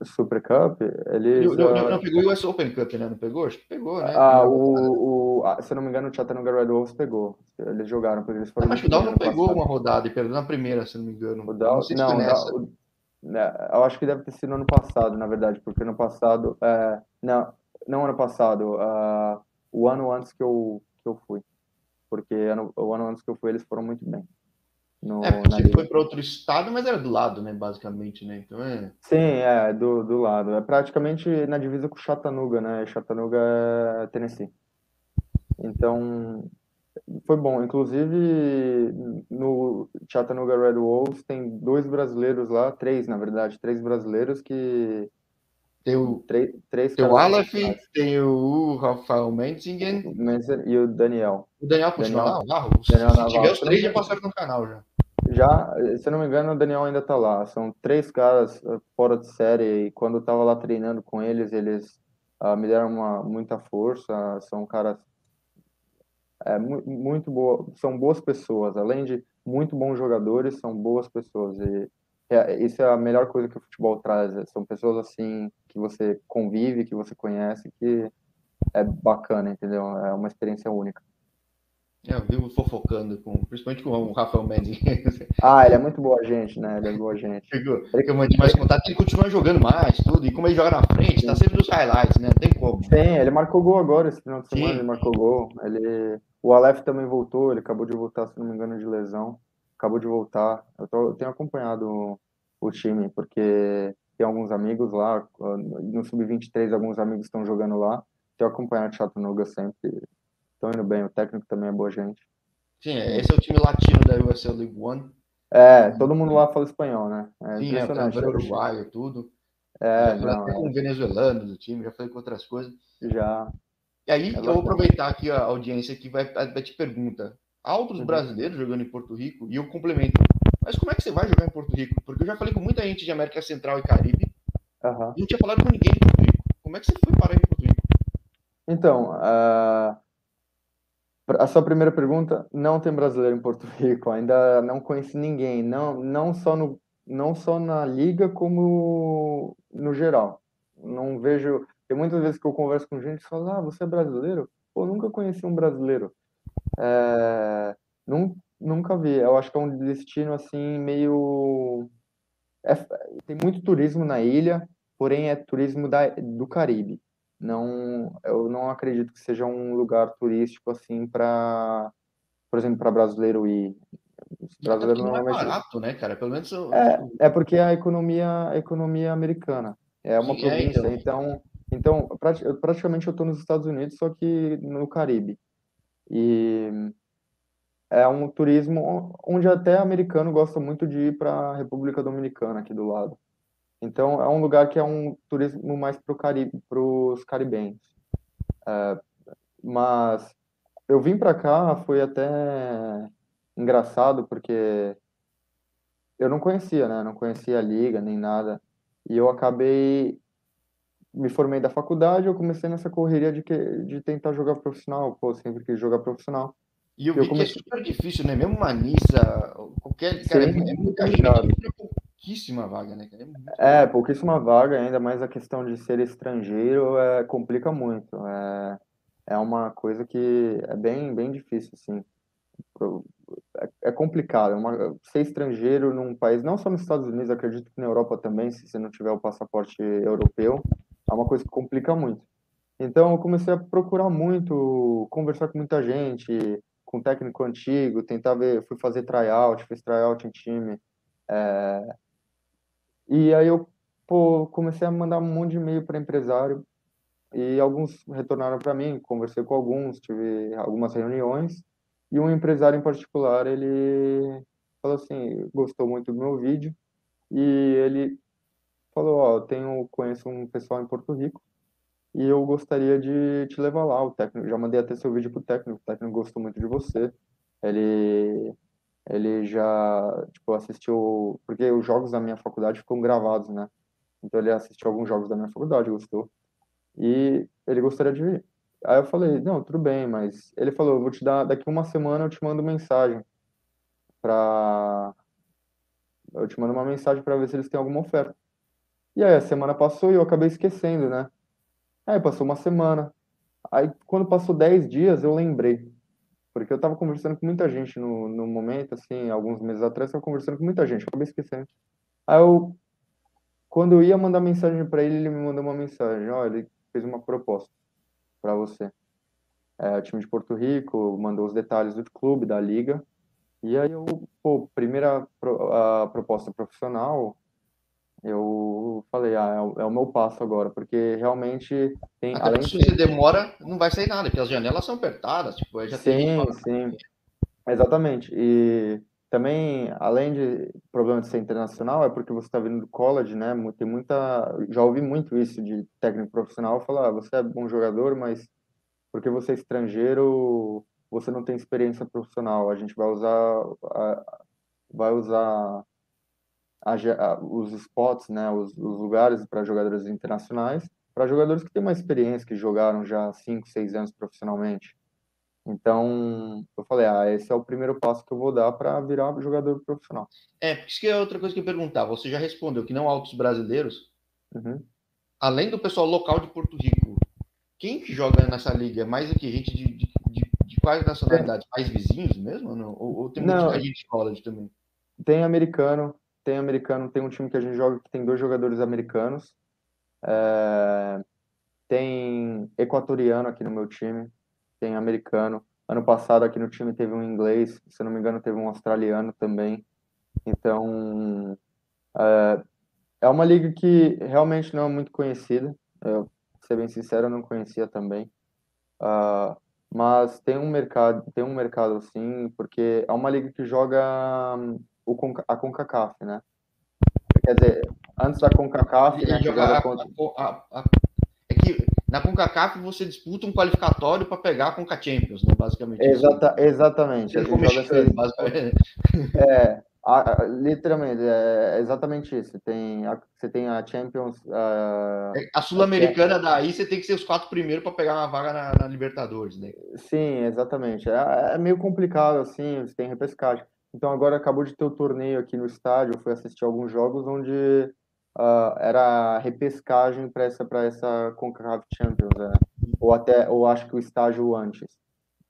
Super Cup, ele. Não, não, não, pegou o US Open Cup, né? Não pegou? Acho que pegou, né? Ah, o, o, se eu não me engano, o Chattanooga Red Wolves pegou. Eles jogaram, porque eles foram. Não, acho que o Dalton pegou passado. uma rodada e perdeu na primeira, se não me engano. O Dal... Não, não o... Né, eu acho que deve ter sido ano passado, na verdade, porque ano passado. É... Não, não ano passado. Uh o ano antes que eu, que eu fui. Porque ano, o ano antes que eu fui, eles foram muito bem. No, é, porque você foi para outro estado, mas era do lado, né, basicamente, né? Então é... Sim, é, do, do lado. É praticamente na divisa com Chattanooga, né? Chattanooga é Tennessee. Então, foi bom. Inclusive, no Chattanooga Red Wolves tem dois brasileiros lá, três, na verdade, três brasileiros que tem o, três, três tem o Aleph, tem o Rafael Mentzingen e o Daniel. O Daniel continua lá? Daniel se tiver os três já passaram no canal já. Já, se não me engano, o Daniel ainda tá lá. São três caras uh, fora de série e quando eu tava lá treinando com eles, eles uh, me deram uma, muita força. São caras é, muito boa, são boas pessoas. Além de muito bons jogadores, são boas pessoas. E é, isso é a melhor coisa que o futebol traz. É, são pessoas assim que você convive, que você conhece, que é bacana, entendeu? É uma experiência única. É, eu vivo fofocando, com, principalmente com o Rafael Mendes. Ah, ele é muito boa gente, né? Ele é boa gente. Ele eu mantive mais contato, ele continua jogando mais, tudo. E como ele joga na frente, tá sempre nos highlights, né? Não tem como. Sim, ele marcou gol agora esse final de semana, Sim. ele marcou gol. Ele... O Aleph também voltou, ele acabou de voltar, se não me engano, de lesão. Acabou de voltar. Eu, tô, eu tenho acompanhado o, time, porque tem alguns amigos lá. No Sub-23, alguns amigos estão jogando lá. Tenho acompanhado o Chattanooga sempre estão indo bem. O técnico também é boa gente. Sim, esse é o time latino da USL League One. É, todo mundo lá fala espanhol, né? É Sim, é, o uruguaio, tudo. É, já até é. com venezuelano do time, já falei com outras coisas. Já. E aí, é eu vou aproveitar aqui a audiência que vai, vai te pergunta. Há outros uhum. brasileiros jogando em Porto Rico? E eu complemento. Mas como é que você vai jogar em Porto Rico? Porque eu já falei com muita gente de América Central e Caribe. Uhum. E não tinha falado com ninguém de Porto Rico. Como é que você foi parar em Porto Rico? Então, uh, a sua primeira pergunta, não tem brasileiro em Porto Rico, ainda não conheci ninguém, não, não, só, no, não só na liga, como no geral. Não vejo. Tem muitas vezes que eu converso com gente e falo, ah, você é brasileiro? Pô, nunca conheci um brasileiro. É, num, nunca vi. Eu acho que é um destino assim, meio. É, tem muito turismo na ilha, porém é turismo da, do Caribe. Não eu não acredito que seja um lugar turístico assim para por exemplo para brasileiro ir. Brasileiro não, não é barato né cara? Pelo menos eu... é, é porque a economia a economia americana. É uma Sim, é, província é, então então, então praticamente eu estou nos Estados Unidos só que no Caribe e é um turismo onde até americano gosta muito de ir para a República Dominicana aqui do lado então, é um lugar que é um turismo mais para Caribe, os caribenhos. É, mas eu vim para cá, foi até engraçado, porque eu não conhecia, né? Não conhecia a liga, nem nada. E eu acabei me formei da faculdade, eu comecei nessa correria de, que, de tentar jogar profissional, pô, sempre quis jogar profissional. E eu, eu vi comecei... que é super difícil, né? Mesmo Manissa, qualquer cara, Sim, é, é muita gente pouquíssima vaga, né? É, é, pouquíssima vaga, ainda mais a questão de ser estrangeiro é, complica muito. É, é uma coisa que é bem, bem difícil, assim. É, é complicado. É uma, ser estrangeiro num país, não só nos Estados Unidos, acredito que na Europa também, se você não tiver o passaporte europeu, é uma coisa que complica muito. Então, eu comecei a procurar muito, conversar com muita gente, com técnico antigo, tentar ver, fui fazer tryout, fiz tryout em time, é, e aí eu pô, comecei a mandar um monte de e-mail para empresário e alguns retornaram para mim, conversei com alguns, tive algumas reuniões e um empresário em particular, ele falou assim, gostou muito do meu vídeo e ele falou, ó, tenho conheço um pessoal em Porto Rico e eu gostaria de te levar lá, o técnico, já mandei até seu vídeo pro técnico, o técnico gostou muito de você. Ele ele já, tipo, assistiu, porque os jogos da minha faculdade ficam gravados, né? Então ele assistiu alguns jogos da minha faculdade, gostou. E ele gostaria de vir. Aí eu falei, não, tudo bem, mas ele falou, vou te dar, daqui uma semana eu te mando mensagem pra... Eu te mando uma mensagem para ver se eles têm alguma oferta. E aí a semana passou e eu acabei esquecendo, né? Aí passou uma semana. Aí quando passou 10 dias eu lembrei porque eu estava conversando com muita gente no, no momento, assim, alguns meses atrás, eu estava conversando com muita gente, acabei esquecendo. Aí eu, quando eu ia mandar mensagem para ele, ele me mandou uma mensagem: olha, ele fez uma proposta para você. É, o time de Porto Rico mandou os detalhes do clube, da liga. E aí eu, pô, primeira a proposta profissional, eu falei, ah, é o, é o, meu passo agora, porque realmente tem. Até além se você demora, não vai sair nada, porque as janelas são apertadas, tipo, já sim, tem. Sim, exatamente. E também, além de problema de ser internacional, é porque você está vindo do college, né? Tem muita. Já ouvi muito isso de técnico profissional falar, ah, você é bom jogador, mas porque você é estrangeiro, você não tem experiência profissional. A gente vai usar. Vai usar a, os spots, né, os, os lugares para jogadores internacionais, para jogadores que têm uma experiência, que jogaram já 5, 6 anos profissionalmente. Então, eu falei, ah, esse é o primeiro passo que eu vou dar para virar jogador profissional. É, isso que é outra coisa que eu perguntar. Você já respondeu que não há outros brasileiros, uhum. além do pessoal local de Porto Rico, quem que joga nessa liga? Mais aqui, gente de, de, de, de quais nacionalidades? Países vizinhos mesmo? Ou, ou tem muita gente de college também? Tem americano, tem americano, tem um time que a gente joga que tem dois jogadores americanos. É, tem equatoriano aqui no meu time, tem americano. Ano passado aqui no time teve um inglês, se não me engano teve um australiano também. Então é, é uma liga que realmente não é muito conhecida. Eu, ser bem sincero, eu não conhecia também. Uh, mas tem um mercado, tem um mercado sim, porque é uma liga que joga o a CONCACAF, né? Quer dizer, antes da CONCACAF, né, joga a, contra... a, a, é que na CONCACAF você disputa um qualificatório para pegar a CONCA Champions, né, basicamente. Exata, exatamente. A esse... basicamente. É, a, a, literalmente, é exatamente isso. Tem a, você tem a Champions. A, a Sul-Americana, daí você tem que ser os quatro primeiros para pegar uma vaga na, na Libertadores. Né? Sim, exatamente. É, é, meio complicado, assim, você tem repescagem. Então, agora acabou de ter o torneio aqui no estádio. Eu fui assistir alguns jogos onde uh, era repescagem para essa, essa CONCACAF Champions, né? ou até, ou acho que o estágio antes,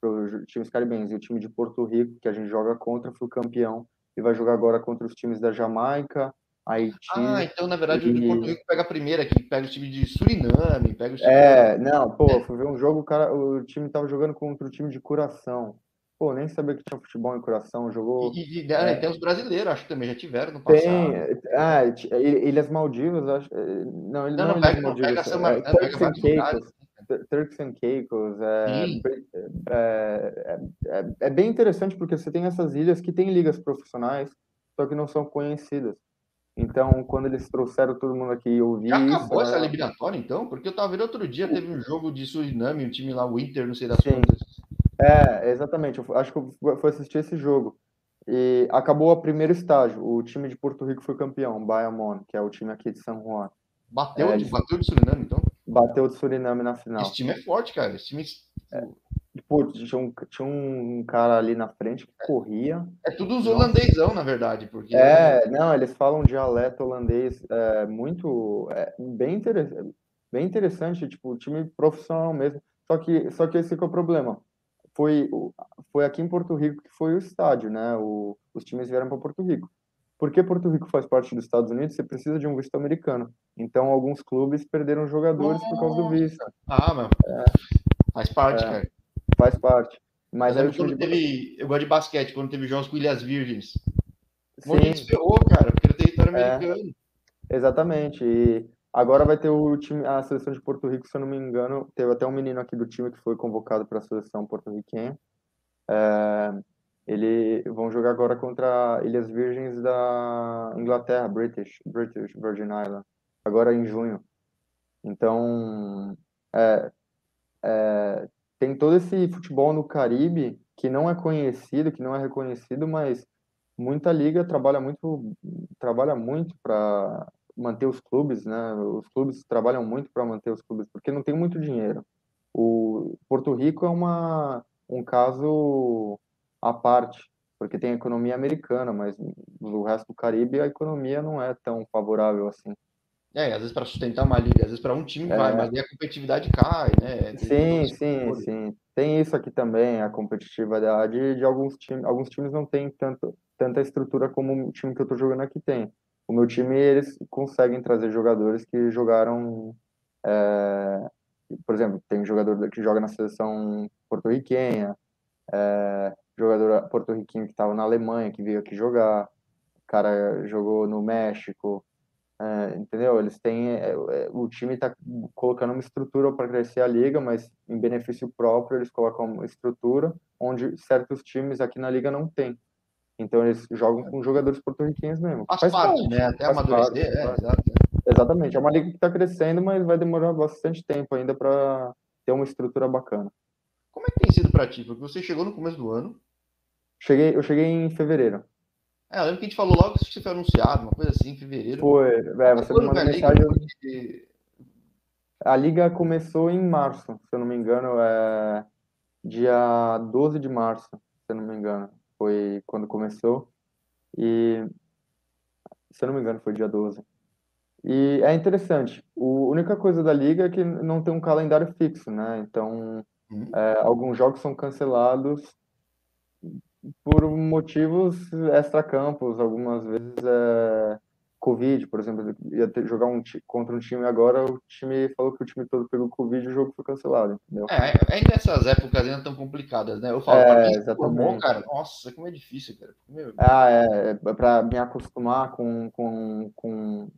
para os times caribenhos. E o time de Porto Rico, que a gente joga contra, foi o campeão e vai jogar agora contra os times da Jamaica, Haiti. Ah, então na verdade e... o de Porto Rico pega a primeira aqui, pega o time de Suriname, pega o time É, não, pô, fui ver um jogo, o, cara, o time tava jogando contra o time de Coração. Pô, nem sabia que tinha futebol em Coração, jogou... E, e, é, tem os brasileiros, acho que também já tiveram no passado. Tem, ah, Ilhas Maldivas, acho... Eh, não, ele não, não, não pega, Maldivas, não, pega, essa, é, é, pega Caicos, Turks and Caicos, é, é, é, é, bem interessante porque você tem essas ilhas que têm ligas profissionais, só que não são conhecidas. Então, quando eles trouxeram todo mundo aqui e ouvi Já acabou isso, essa é... eliminatória, então? Porque eu tava vendo outro dia, teve um jogo de Suriname, um time lá, o Inter, não sei das quantas. É, exatamente. Eu acho que eu fui assistir esse jogo. E acabou o primeiro estágio. O time de Porto Rico foi campeão, o Bayamon, que é o time aqui de São Juan. Bateu, é, de, bateu de Suriname, então? Bateu de Suriname na final. Esse time é forte, cara. Esse time. É. Pô, tinha um, tinha um cara ali na frente que corria. É tudo os holandêsão, na verdade. Porque... É, não, eles falam dialeto holandês é, muito. É, bem, interessante, bem interessante, tipo, time profissional mesmo. Só que, só que esse que é o problema. Foi, foi aqui em Porto Rico que foi o estádio, né? O, os times vieram para Porto Rico. Porque Porto Rico faz parte dos Estados Unidos, você precisa de um visto americano. Então, alguns clubes perderam jogadores por causa do visto. Ah, meu. É. Faz parte, é. cara. Faz parte. Mas aí quando de... teve, eu gosto de basquete, quando teve jogos com Ilhas Virgens. Um monte de ferrou, cara, porque era território é. americano. Exatamente. E agora vai ter o time, a seleção de Porto Rico, se eu não me engano, teve até um menino aqui do time que foi convocado para a seleção porto-riquenha. É, ele vão jogar agora contra Ilhas Virgens da Inglaterra, British, British Virgin Island, agora em junho. Então, é, é, tem todo esse futebol no Caribe que não é conhecido, que não é reconhecido, mas muita liga trabalha muito, trabalha muito para manter os clubes, né? Os clubes trabalham muito para manter os clubes, porque não tem muito dinheiro. O Porto Rico é uma um caso à parte, porque tem a economia americana, mas no resto do Caribe a economia não é tão favorável assim. É, às vezes para sustentar uma liga, às vezes para um time é. vai, mas aí a competitividade cai, né? Tem sim, sim, sim. Tem isso aqui também, a competitividade de alguns times. Alguns times não têm tanto, tanta estrutura como o time que eu estou jogando aqui tem. O meu time, eles conseguem trazer jogadores que jogaram. É, por exemplo, tem jogador que joga na seleção porto-riquenha, é, jogador porto-riquinho que estava na Alemanha, que veio aqui jogar, o cara jogou no México, é, entendeu? Eles têm, é, é o time está colocando uma estrutura para crescer a liga, mas em benefício próprio eles colocam uma estrutura onde certos times aqui na liga não tem. Então eles jogam com jogadores porto-riquenhos mesmo. Faz, faz parte, parte, né? Até amadurecer, é, exato. Exatamente. É uma liga que está crescendo, mas vai demorar bastante tempo ainda para ter uma estrutura bacana. Como é que tem sido para ti? Porque você chegou no começo do ano, Cheguei, eu cheguei em fevereiro. É, eu lembro que a gente falou logo que você foi anunciado, uma coisa assim, em fevereiro. Foi, é, você me mandou mensagem. A liga começou em março, se eu não me engano, é dia 12 de março, se eu não me engano, foi quando começou. E se eu não me engano, foi dia 12. E é interessante. a única coisa da liga é que não tem um calendário fixo, né? Então, Uhum. É, alguns jogos são cancelados por motivos extra-campos, algumas vezes é Covid, por exemplo, ia ter, jogar um, contra um time agora, o time falou que o time todo pegou Covid e o jogo foi cancelado, entendeu? É, ainda essas épocas ainda tão complicadas, né? Eu falo, é, pra quem formou, cara, nossa, como é difícil, cara. Meu... Ah, é, é pra me acostumar com, com, com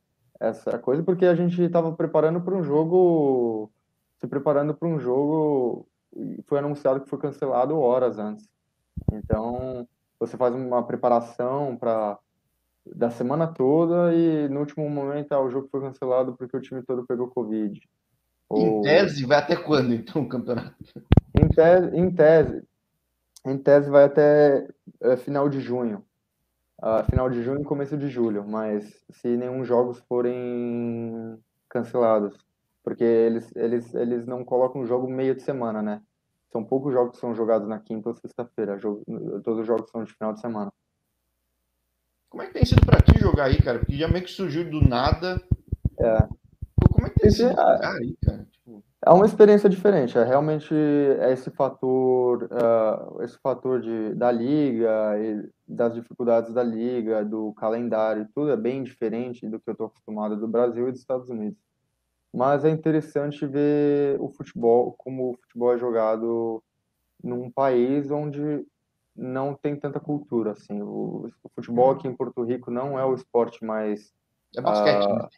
essa coisa, porque a gente estava preparando para um jogo, se preparando para um jogo, foi anunciado que foi cancelado horas antes. Então, você faz uma preparação para da semana toda e no último momento ah, o jogo foi cancelado porque o time todo pegou Covid. Ou... Em tese, vai até quando então o campeonato? Em tese, em tese, em tese vai até é, final de junho. Uh, final de junho e começo de julho, mas se nenhum jogos forem cancelados, porque eles, eles, eles não colocam o jogo meio de semana, né? São poucos jogos que são jogados na quinta ou sexta-feira, todos os jogos são de final de semana. Como é que tem sido pra ti jogar aí, cara? Porque já meio que surgiu do nada. É. Como é que tem sido jogar aí, cara? Tipo... É uma experiência diferente. É realmente é esse fator, uh, esse fator de, da liga, das dificuldades da liga, do calendário, tudo é bem diferente do que eu estou acostumado do Brasil e dos Estados Unidos. Mas é interessante ver o futebol, como o futebol é jogado num país onde não tem tanta cultura assim. O, o, futebol aqui em Porto Rico não é o esporte mais é basquete. Uh, né?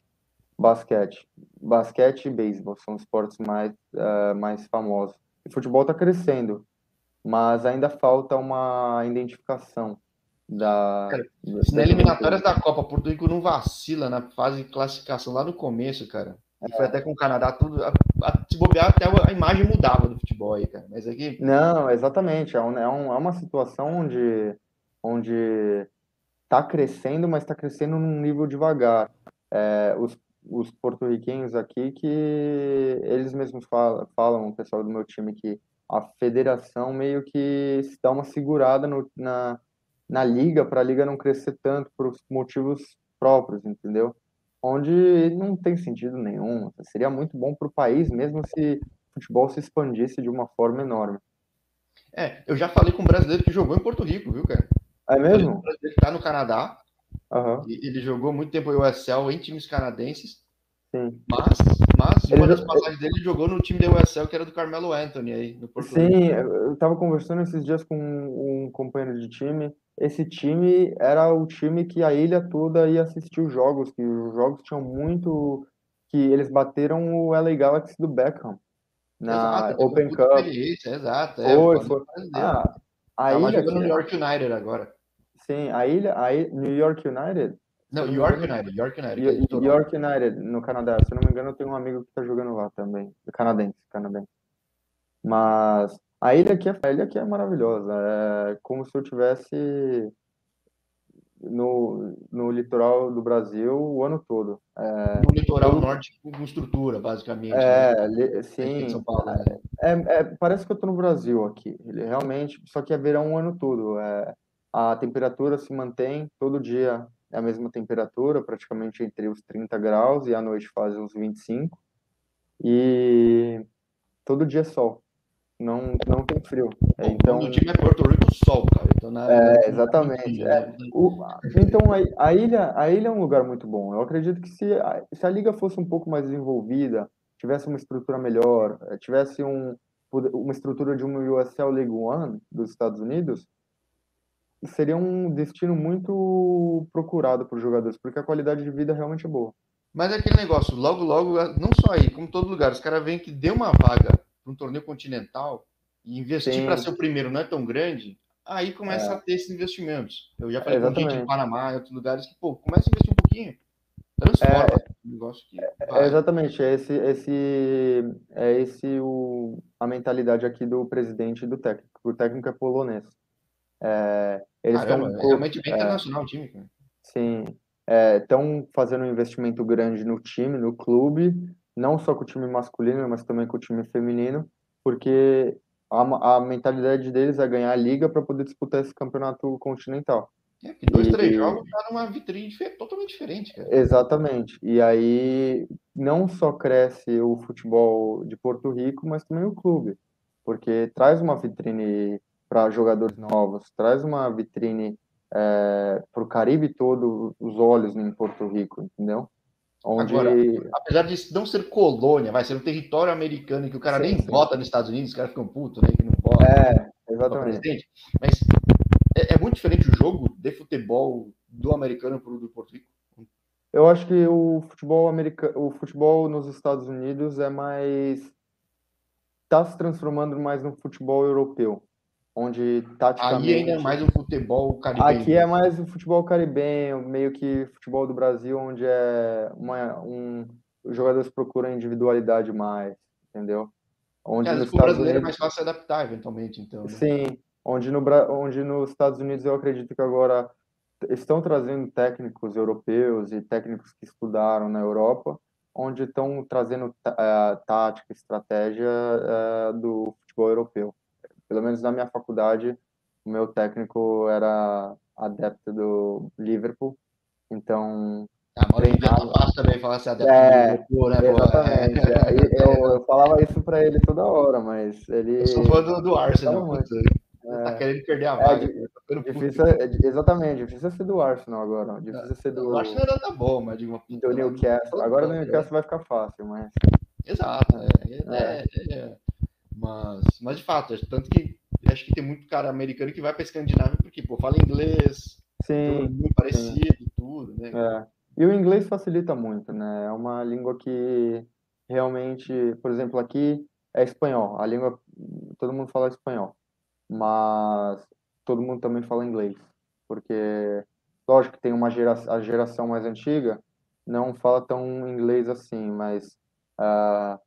Basquete, basquete e beisebol são os esportes mais uh, mais famosos. O futebol está crescendo, mas ainda falta uma identificação da. Cara, na eliminatórias da Copa, Porto Rico não vacila na fase de classificação lá no começo, cara. E foi até com o Canadá, tudo. A, a, se bobear, até a imagem mudava do futebol aí, cara. Mas aqui. Não, exatamente. É, um, é, um, é uma situação onde, onde tá crescendo, mas está crescendo num nível devagar. É, os, os porto-riquenhos aqui que eles mesmos falam, falam, o pessoal do meu time, que a federação meio que dá uma segurada no, na, na liga para a liga não crescer tanto por motivos próprios, entendeu? onde não tem sentido nenhum. Seria muito bom para o país, mesmo se futebol se expandisse de uma forma enorme. É, eu já falei com um brasileiro que jogou em Porto Rico, viu, cara? É mesmo? Um brasileiro que tá no Canadá. Uhum. Ele jogou muito tempo em USL em times canadenses. Sim. Mas, mas ele uma das passagens dele jogou no time da USL, que era do Carmelo Anthony aí, no Porto Sim, Rico. eu estava conversando esses dias com um companheiro de time esse time era o time que a ilha toda ia assistir os jogos, que os jogos tinham muito que eles bateram o LA Galaxy do Beckham na exato, Open Cup. Exato, é, foi, foi. Ah, a Tava ilha jogando New York United agora. Sim, a ilha, a ilha, New York United. Não, York United, York United. York United no Canadá. Se eu não me engano, eu tenho um amigo que está jogando lá também, canadense, canadense. Mas a ilha aqui é, a ilha aqui é maravilhosa. É como se eu tivesse no, no litoral do Brasil o ano todo. É, no litoral norte com estrutura, basicamente. É, né? sim. São Paulo, né? é, é, parece que eu estou no Brasil aqui. Ele realmente, só que é verão o ano todo. É, a temperatura se mantém todo dia é a mesma temperatura, praticamente entre os 30 graus e à noite faz uns 25. E todo dia é sol não, não tem frio. É, então, o time é Porto Rico, sol, cara. Então, na, é, exatamente. É. O, então, a, a, ilha, a ilha é um lugar muito bom. Eu acredito que se a, se a liga fosse um pouco mais desenvolvida, tivesse uma estrutura melhor, eh, tivesse um, uma estrutura de uma USL League One dos Estados Unidos, seria um destino muito procurado por jogadores, porque a qualidade de vida realmente é boa. Mas é aquele negócio, logo, logo, não só aí, como todo lugar, os caras veem que deu uma vaga para um torneio continental e investir para ser o primeiro não é tão grande, aí começa é. a ter esses investimentos. Eu já falei é, com gente em Panamá, em outros lugares, que, pô, começa a investir um pouquinho. Transforma é, um negócio que. É, exatamente, é esse, esse, é esse o, a mentalidade aqui do presidente e do técnico. O técnico é polonês. É, eles Caramba, estão, é realmente bem internacional o time, cara. Sim. Estão fazendo um investimento grande no time, no clube, não só com o time masculino, mas também com o time feminino, porque a, a mentalidade deles é ganhar a liga para poder disputar esse campeonato continental. É, que dois, e, três jogos tá numa vitrine totalmente diferente, cara. Exatamente. E aí não só cresce o futebol de Porto Rico, mas também o clube. porque traz uma vitrine para jogadores novos, traz uma vitrine é, para o Caribe todo, os olhos em Porto Rico, entendeu? Onde... Agora, apesar de não ser colônia, vai ser um território americano que o cara sim, nem sim. vota nos Estados Unidos, os caras ficam putos, né? Que não vota. É, exatamente. Mas é, é, muito diferente o jogo de futebol do americano para o do Porto Rico. Eu acho que o futebol americano, o futebol nos Estados Unidos é mais está se transformando mais no futebol europeu, onde taticamente... Aí ainda é mais um futebol caribenho. Aqui é mais o futebol caribenho, meio que futebol do Brasil, onde é uma, um, os jogadores procuram individualidade mais, entendeu? Onde é, nos Estados brasileiro é Unidos... é mais fácil se adaptar, eventualmente, então. Né? Sim, onde, no, onde nos Estados Unidos eu acredito que agora estão trazendo técnicos europeus e técnicos que estudaram na Europa, onde estão trazendo uh, tática, estratégia uh, do futebol europeu. Pelo menos na minha faculdade, o meu técnico era adepto do Liverpool, então ah, treinava... fácil também falar assim, adepto é, do Liverpool, né? Exatamente. É. eu, eu, falava isso para ele toda hora, mas ele... Eu sou fã do, do Arsenal. Muito. É, tá querendo perder a é vaga. É, difícil, é, exatamente, difícil é ser do Arsenal agora. Difícil é ser do. O Arsenal tá bom, mas digo, do Newcastle. Agora o Newcastle vai ficar fácil, mas. Exato, é, é, Mas, mas de fato, tanto que acho que tem muito cara americano que vai para Escandinávia porque, pô, fala inglês, sim, muito parecido, sim. tudo, né? É. E o inglês facilita muito, né? É uma língua que realmente, por exemplo, aqui é espanhol. A língua, todo mundo fala espanhol mas todo mundo também fala inglês, porque lógico que tem uma geração, a geração mais antiga não fala tão inglês assim, mas uh,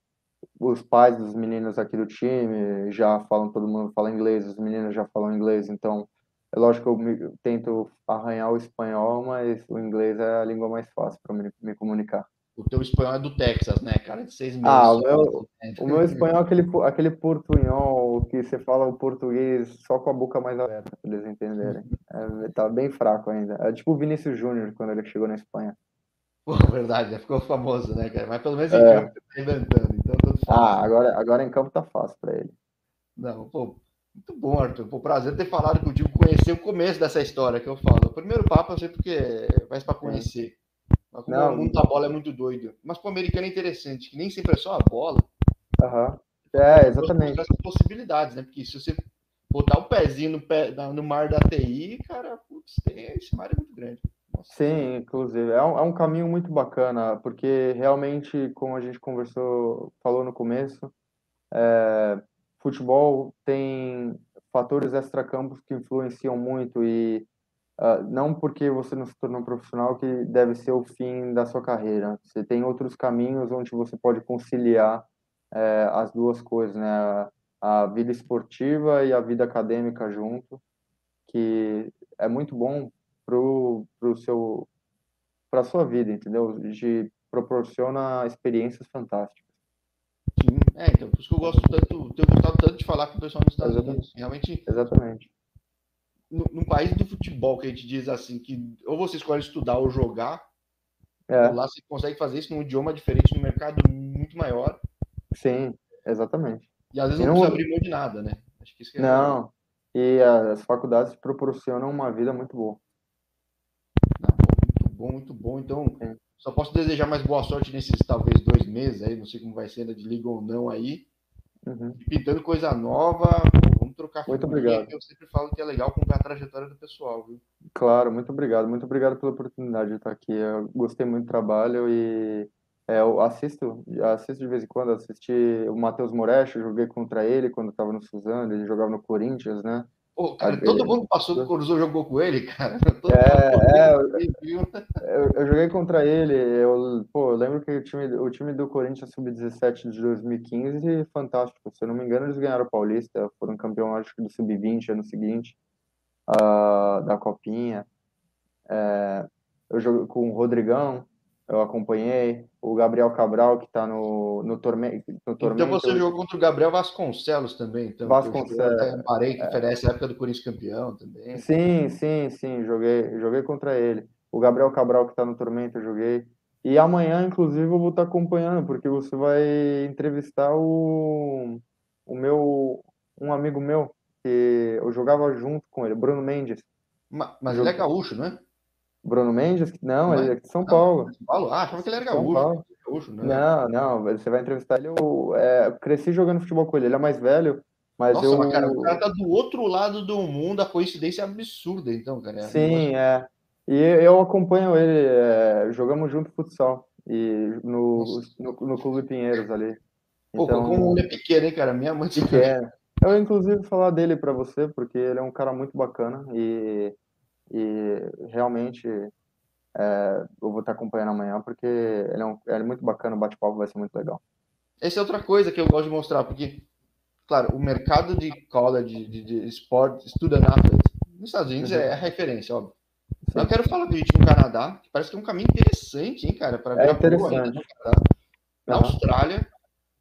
os pais dos meninos aqui do time já falam, todo mundo fala inglês, os meninos já falam inglês, então é lógico que eu, me, tento arranhar o espanhol, mas o inglês é a língua mais fácil para me, me comunicar. O teu espanhol é do Texas, né, cara? De seis meses. Ah, o meu, né? o meu espanhol é aquele, aquele portunhol que você fala o português só com a boca mais aberta, para eles entenderem. É, tá bem fraco ainda. É tipo o Vinícius Júnior quando ele chegou na Espanha. Pô, verdade, ficou famoso, né, cara? Mas pelo menos é. campo tá inventando. Então, ah, agora, agora em campo tá fácil para ele. Não, pô, muito bom, Arthur. Pô, prazer ter falado contigo, conhecer o começo dessa história que eu falo. O primeiro papo eu sei porque faz para conhecer. Mas como não, o mundo da bola é muito doido. Mas para o americano é interessante, que nem sempre é só a bola. Uhum. É, exatamente. Possibilidades, né? Porque se você botar o pezinho no, pé, no mar da TI, cara, putz, tem, esse mar é muito grande. Sim, inclusive. É um, é um caminho muito bacana, porque realmente, como a gente conversou, falou no começo, é, futebol tem fatores extracampos que influenciam muito e Uh, não porque você não se tornou profissional que deve ser o fim da sua carreira. Você tem outros caminhos onde você pode conciliar é, as duas coisas, né? A, a, vida esportiva e a vida acadêmica junto, que é muito bom pro, pro seu para sua vida, entendeu? De proporciona experiências fantásticas. Sim, é, então, por isso que eu gosto tanto, tenho gostado tanto de falar com o pessoal nos Estados Exatamente. Unidos. Realmente. Exatamente num país do futebol que a gente diz assim, que ou você escolhe estudar ou jogar, é. lá você consegue fazer isso num idioma diferente, num mercado muito maior. Sim, exatamente. E às vezes não, não precisa abrir mão de nada, né? Acho que isso é não, e as faculdades proporcionam uma vida muito boa. Bom, muito bom. Então, Sim. só posso desejar mais boa sorte nesses talvez dois meses aí, não sei como vai ser, de liga ou não aí. Uhum. Pintando coisa nova, vamos trocar Muito obrigado. Eu sempre falo que é legal acompanhar a trajetória do pessoal, viu? Claro, muito obrigado. Muito obrigado pela oportunidade de estar aqui. Eu gostei muito do trabalho e é, eu assisto, assisto de vez em quando, assisti o Matheus Moretti, joguei contra ele quando estava no Suzano, ele jogava no Corinthians, né? Pô, cara, todo mundo passou do Coruzou jogou com ele, cara. Todo é, é eu, eu, eu, joguei contra ele. Eu, pô, eu lembro que o time, o time do Corinthians Sub-17 de 2015 fantástico. Se eu não me engano, eles ganharam o Paulista, foram campeão, acho que do Sub-20 ano seguinte, uh, da Copinha. É, eu joguei com o Rodrigão, eu acompanhei. O Gabriel Cabral, que está no, no, torme no Tormento. Então você jogou contra o Gabriel Vasconcelos também. Então, Vasconcelos. Parei que oferece a época do Corinthians campeão também. Sim, sim, sim. Joguei, joguei contra ele. O Gabriel Cabral, que está no Tormento, eu joguei. E amanhã, inclusive, eu vou estar tá acompanhando, porque você vai entrevistar o, o meu um amigo meu que eu jogava junto com ele, Bruno Mendes. Mas, mas ele é gaúcho, não é? Bruno Mendes? Não, não ele é de São Paulo. São Paulo? Ah, achava que ele era gaúcho. gaúcho né? Não, não, você vai entrevistar ele. Eu é, cresci jogando futebol com ele, ele é mais velho, mas Nossa, eu. Mas cara, o cara tá do outro lado do mundo, a coincidência é absurda, então, cara. É Sim, é. E eu acompanho ele, é, jogamos junto futsal e no, no, no, Clube Pinheiros ali. Pô, então, como ele é pequeno, hein, cara? Minha mãe pequeno. Eu, inclusive, falar dele para você, porque ele é um cara muito bacana e e realmente é, eu vou estar acompanhando amanhã porque ele é, um, ele é muito bacana, o bate-papo vai ser muito legal. Essa é outra coisa que eu gosto de mostrar, porque, claro, o mercado de college, de, de esporte, student athlete, nos Estados Unidos uhum. é a referência, óbvio. Sim. Eu quero falar do no Canadá, que parece que é um caminho interessante, hein, cara, para ver é interessante. Na uhum. Austrália,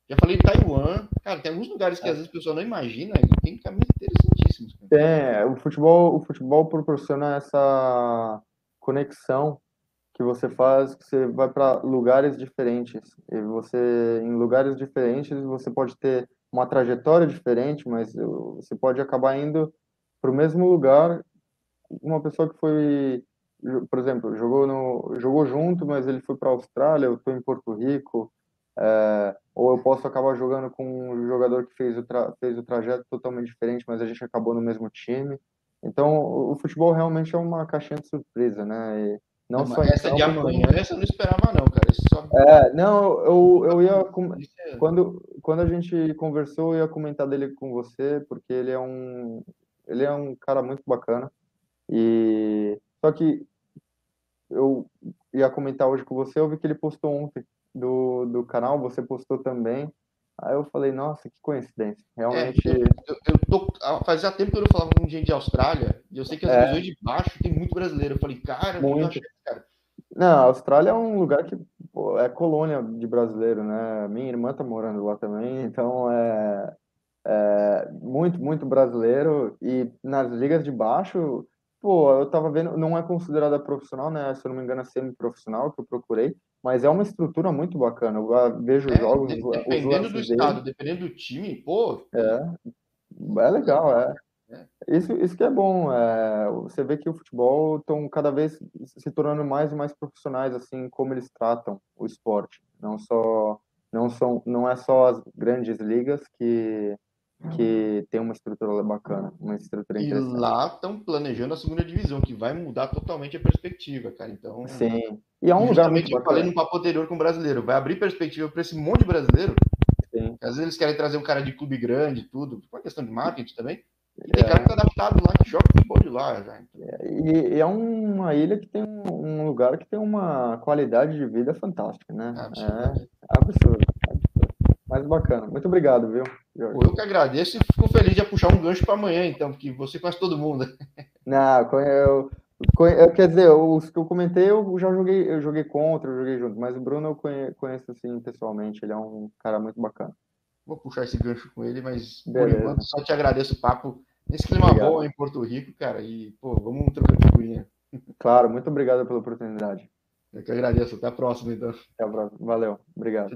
já falei de Taiwan, cara, tem alguns lugares que é. às vezes a pessoa não imagina e tem caminhos interessantíssimos. É, o futebol, o futebol proporciona essa conexão que você faz, que você vai para lugares diferentes. E você, em lugares diferentes, você pode ter uma trajetória diferente, mas você pode acabar indo para o mesmo lugar. Uma pessoa que foi, por exemplo, jogou no, jogou junto, mas ele foi para a Austrália, eu estou em Porto Rico. É, ou eu posso acabar jogando com um jogador que fez o, fez o trajeto totalmente diferente, mas a gente acabou no mesmo time. Então, o, futebol realmente é uma caixinha de surpresa, né? E não, só essa então, de amanhã, essa eu não esperava não, cara. Só... É, não, eu, eu ia... É quando, quando a gente conversou, eu ia comentar dele com você, porque ele é um, ele é um cara muito bacana. E... Só que eu ia comentar hoje com você, eu vi que ele postou ontem do, do canal, você postou também. Aí eu falei, nossa, que coincidência. Realmente. É, eu, eu, tô, fazia tempo que eu não falava com gente de Austrália, e eu sei que as é. regiões de baixo tem muito brasileiro. Eu falei, cara, muito. Achei, cara. Não, a Austrália é um lugar que pô, é colônia de brasileiro, né? Minha irmã tá morando lá também, então é, é muito, muito brasileiro. E nas ligas de baixo, pô, eu tava vendo, não é considerada profissional, né? Se eu não me engano, é semi-profissional que eu procurei, mas é uma estrutura muito bacana. Eu vejo é, jogos. Dependendo do estado, dele. dependendo do time, pô. É, é legal, é. é. Isso, isso que é bom. É, você vê que o futebol estão cada vez se tornando mais e mais profissionais, assim, como eles tratam o esporte. Não só, não são, não é só as grandes ligas que que tem uma estrutura bacana, uma estrutura e interessante. Lá estão planejando a segunda divisão, que vai mudar totalmente a perspectiva, cara. Então, sim. E é um lugar muito eu falei no papo anterior com o brasileiro, vai abrir perspectiva para esse monte de brasileiro. Sim. Às vezes eles querem trazer um cara de clube grande, tudo, por uma questão de marketing também. E tem é. cara que tá adaptado lá, que joga futebol de lá já. Então. É, e, e, é uma ilha que tem um, um, lugar que tem uma qualidade de vida fantástica, né? É absurdo. Mas bacana. Muito obrigado, viu? Jorge. Eu que agradeço e fico feliz de puxar um gancho para amanhã, então, porque você conhece todo mundo. Não, eu, eu, quer dizer, os que eu comentei, eu já joguei, eu joguei contra, eu joguei junto, mas o Bruno eu conheço, conheço assim pessoalmente, ele é um cara muito bacana. Vou puxar esse gancho com ele, mas Beleza. por enquanto só te agradeço o papo nesse clima obrigado. bom em Porto Rico, cara, e pô, vamos trocar figurinha. Claro, muito obrigado pela oportunidade. Eu que agradeço, até a próxima então. Até a próxima, valeu, obrigado.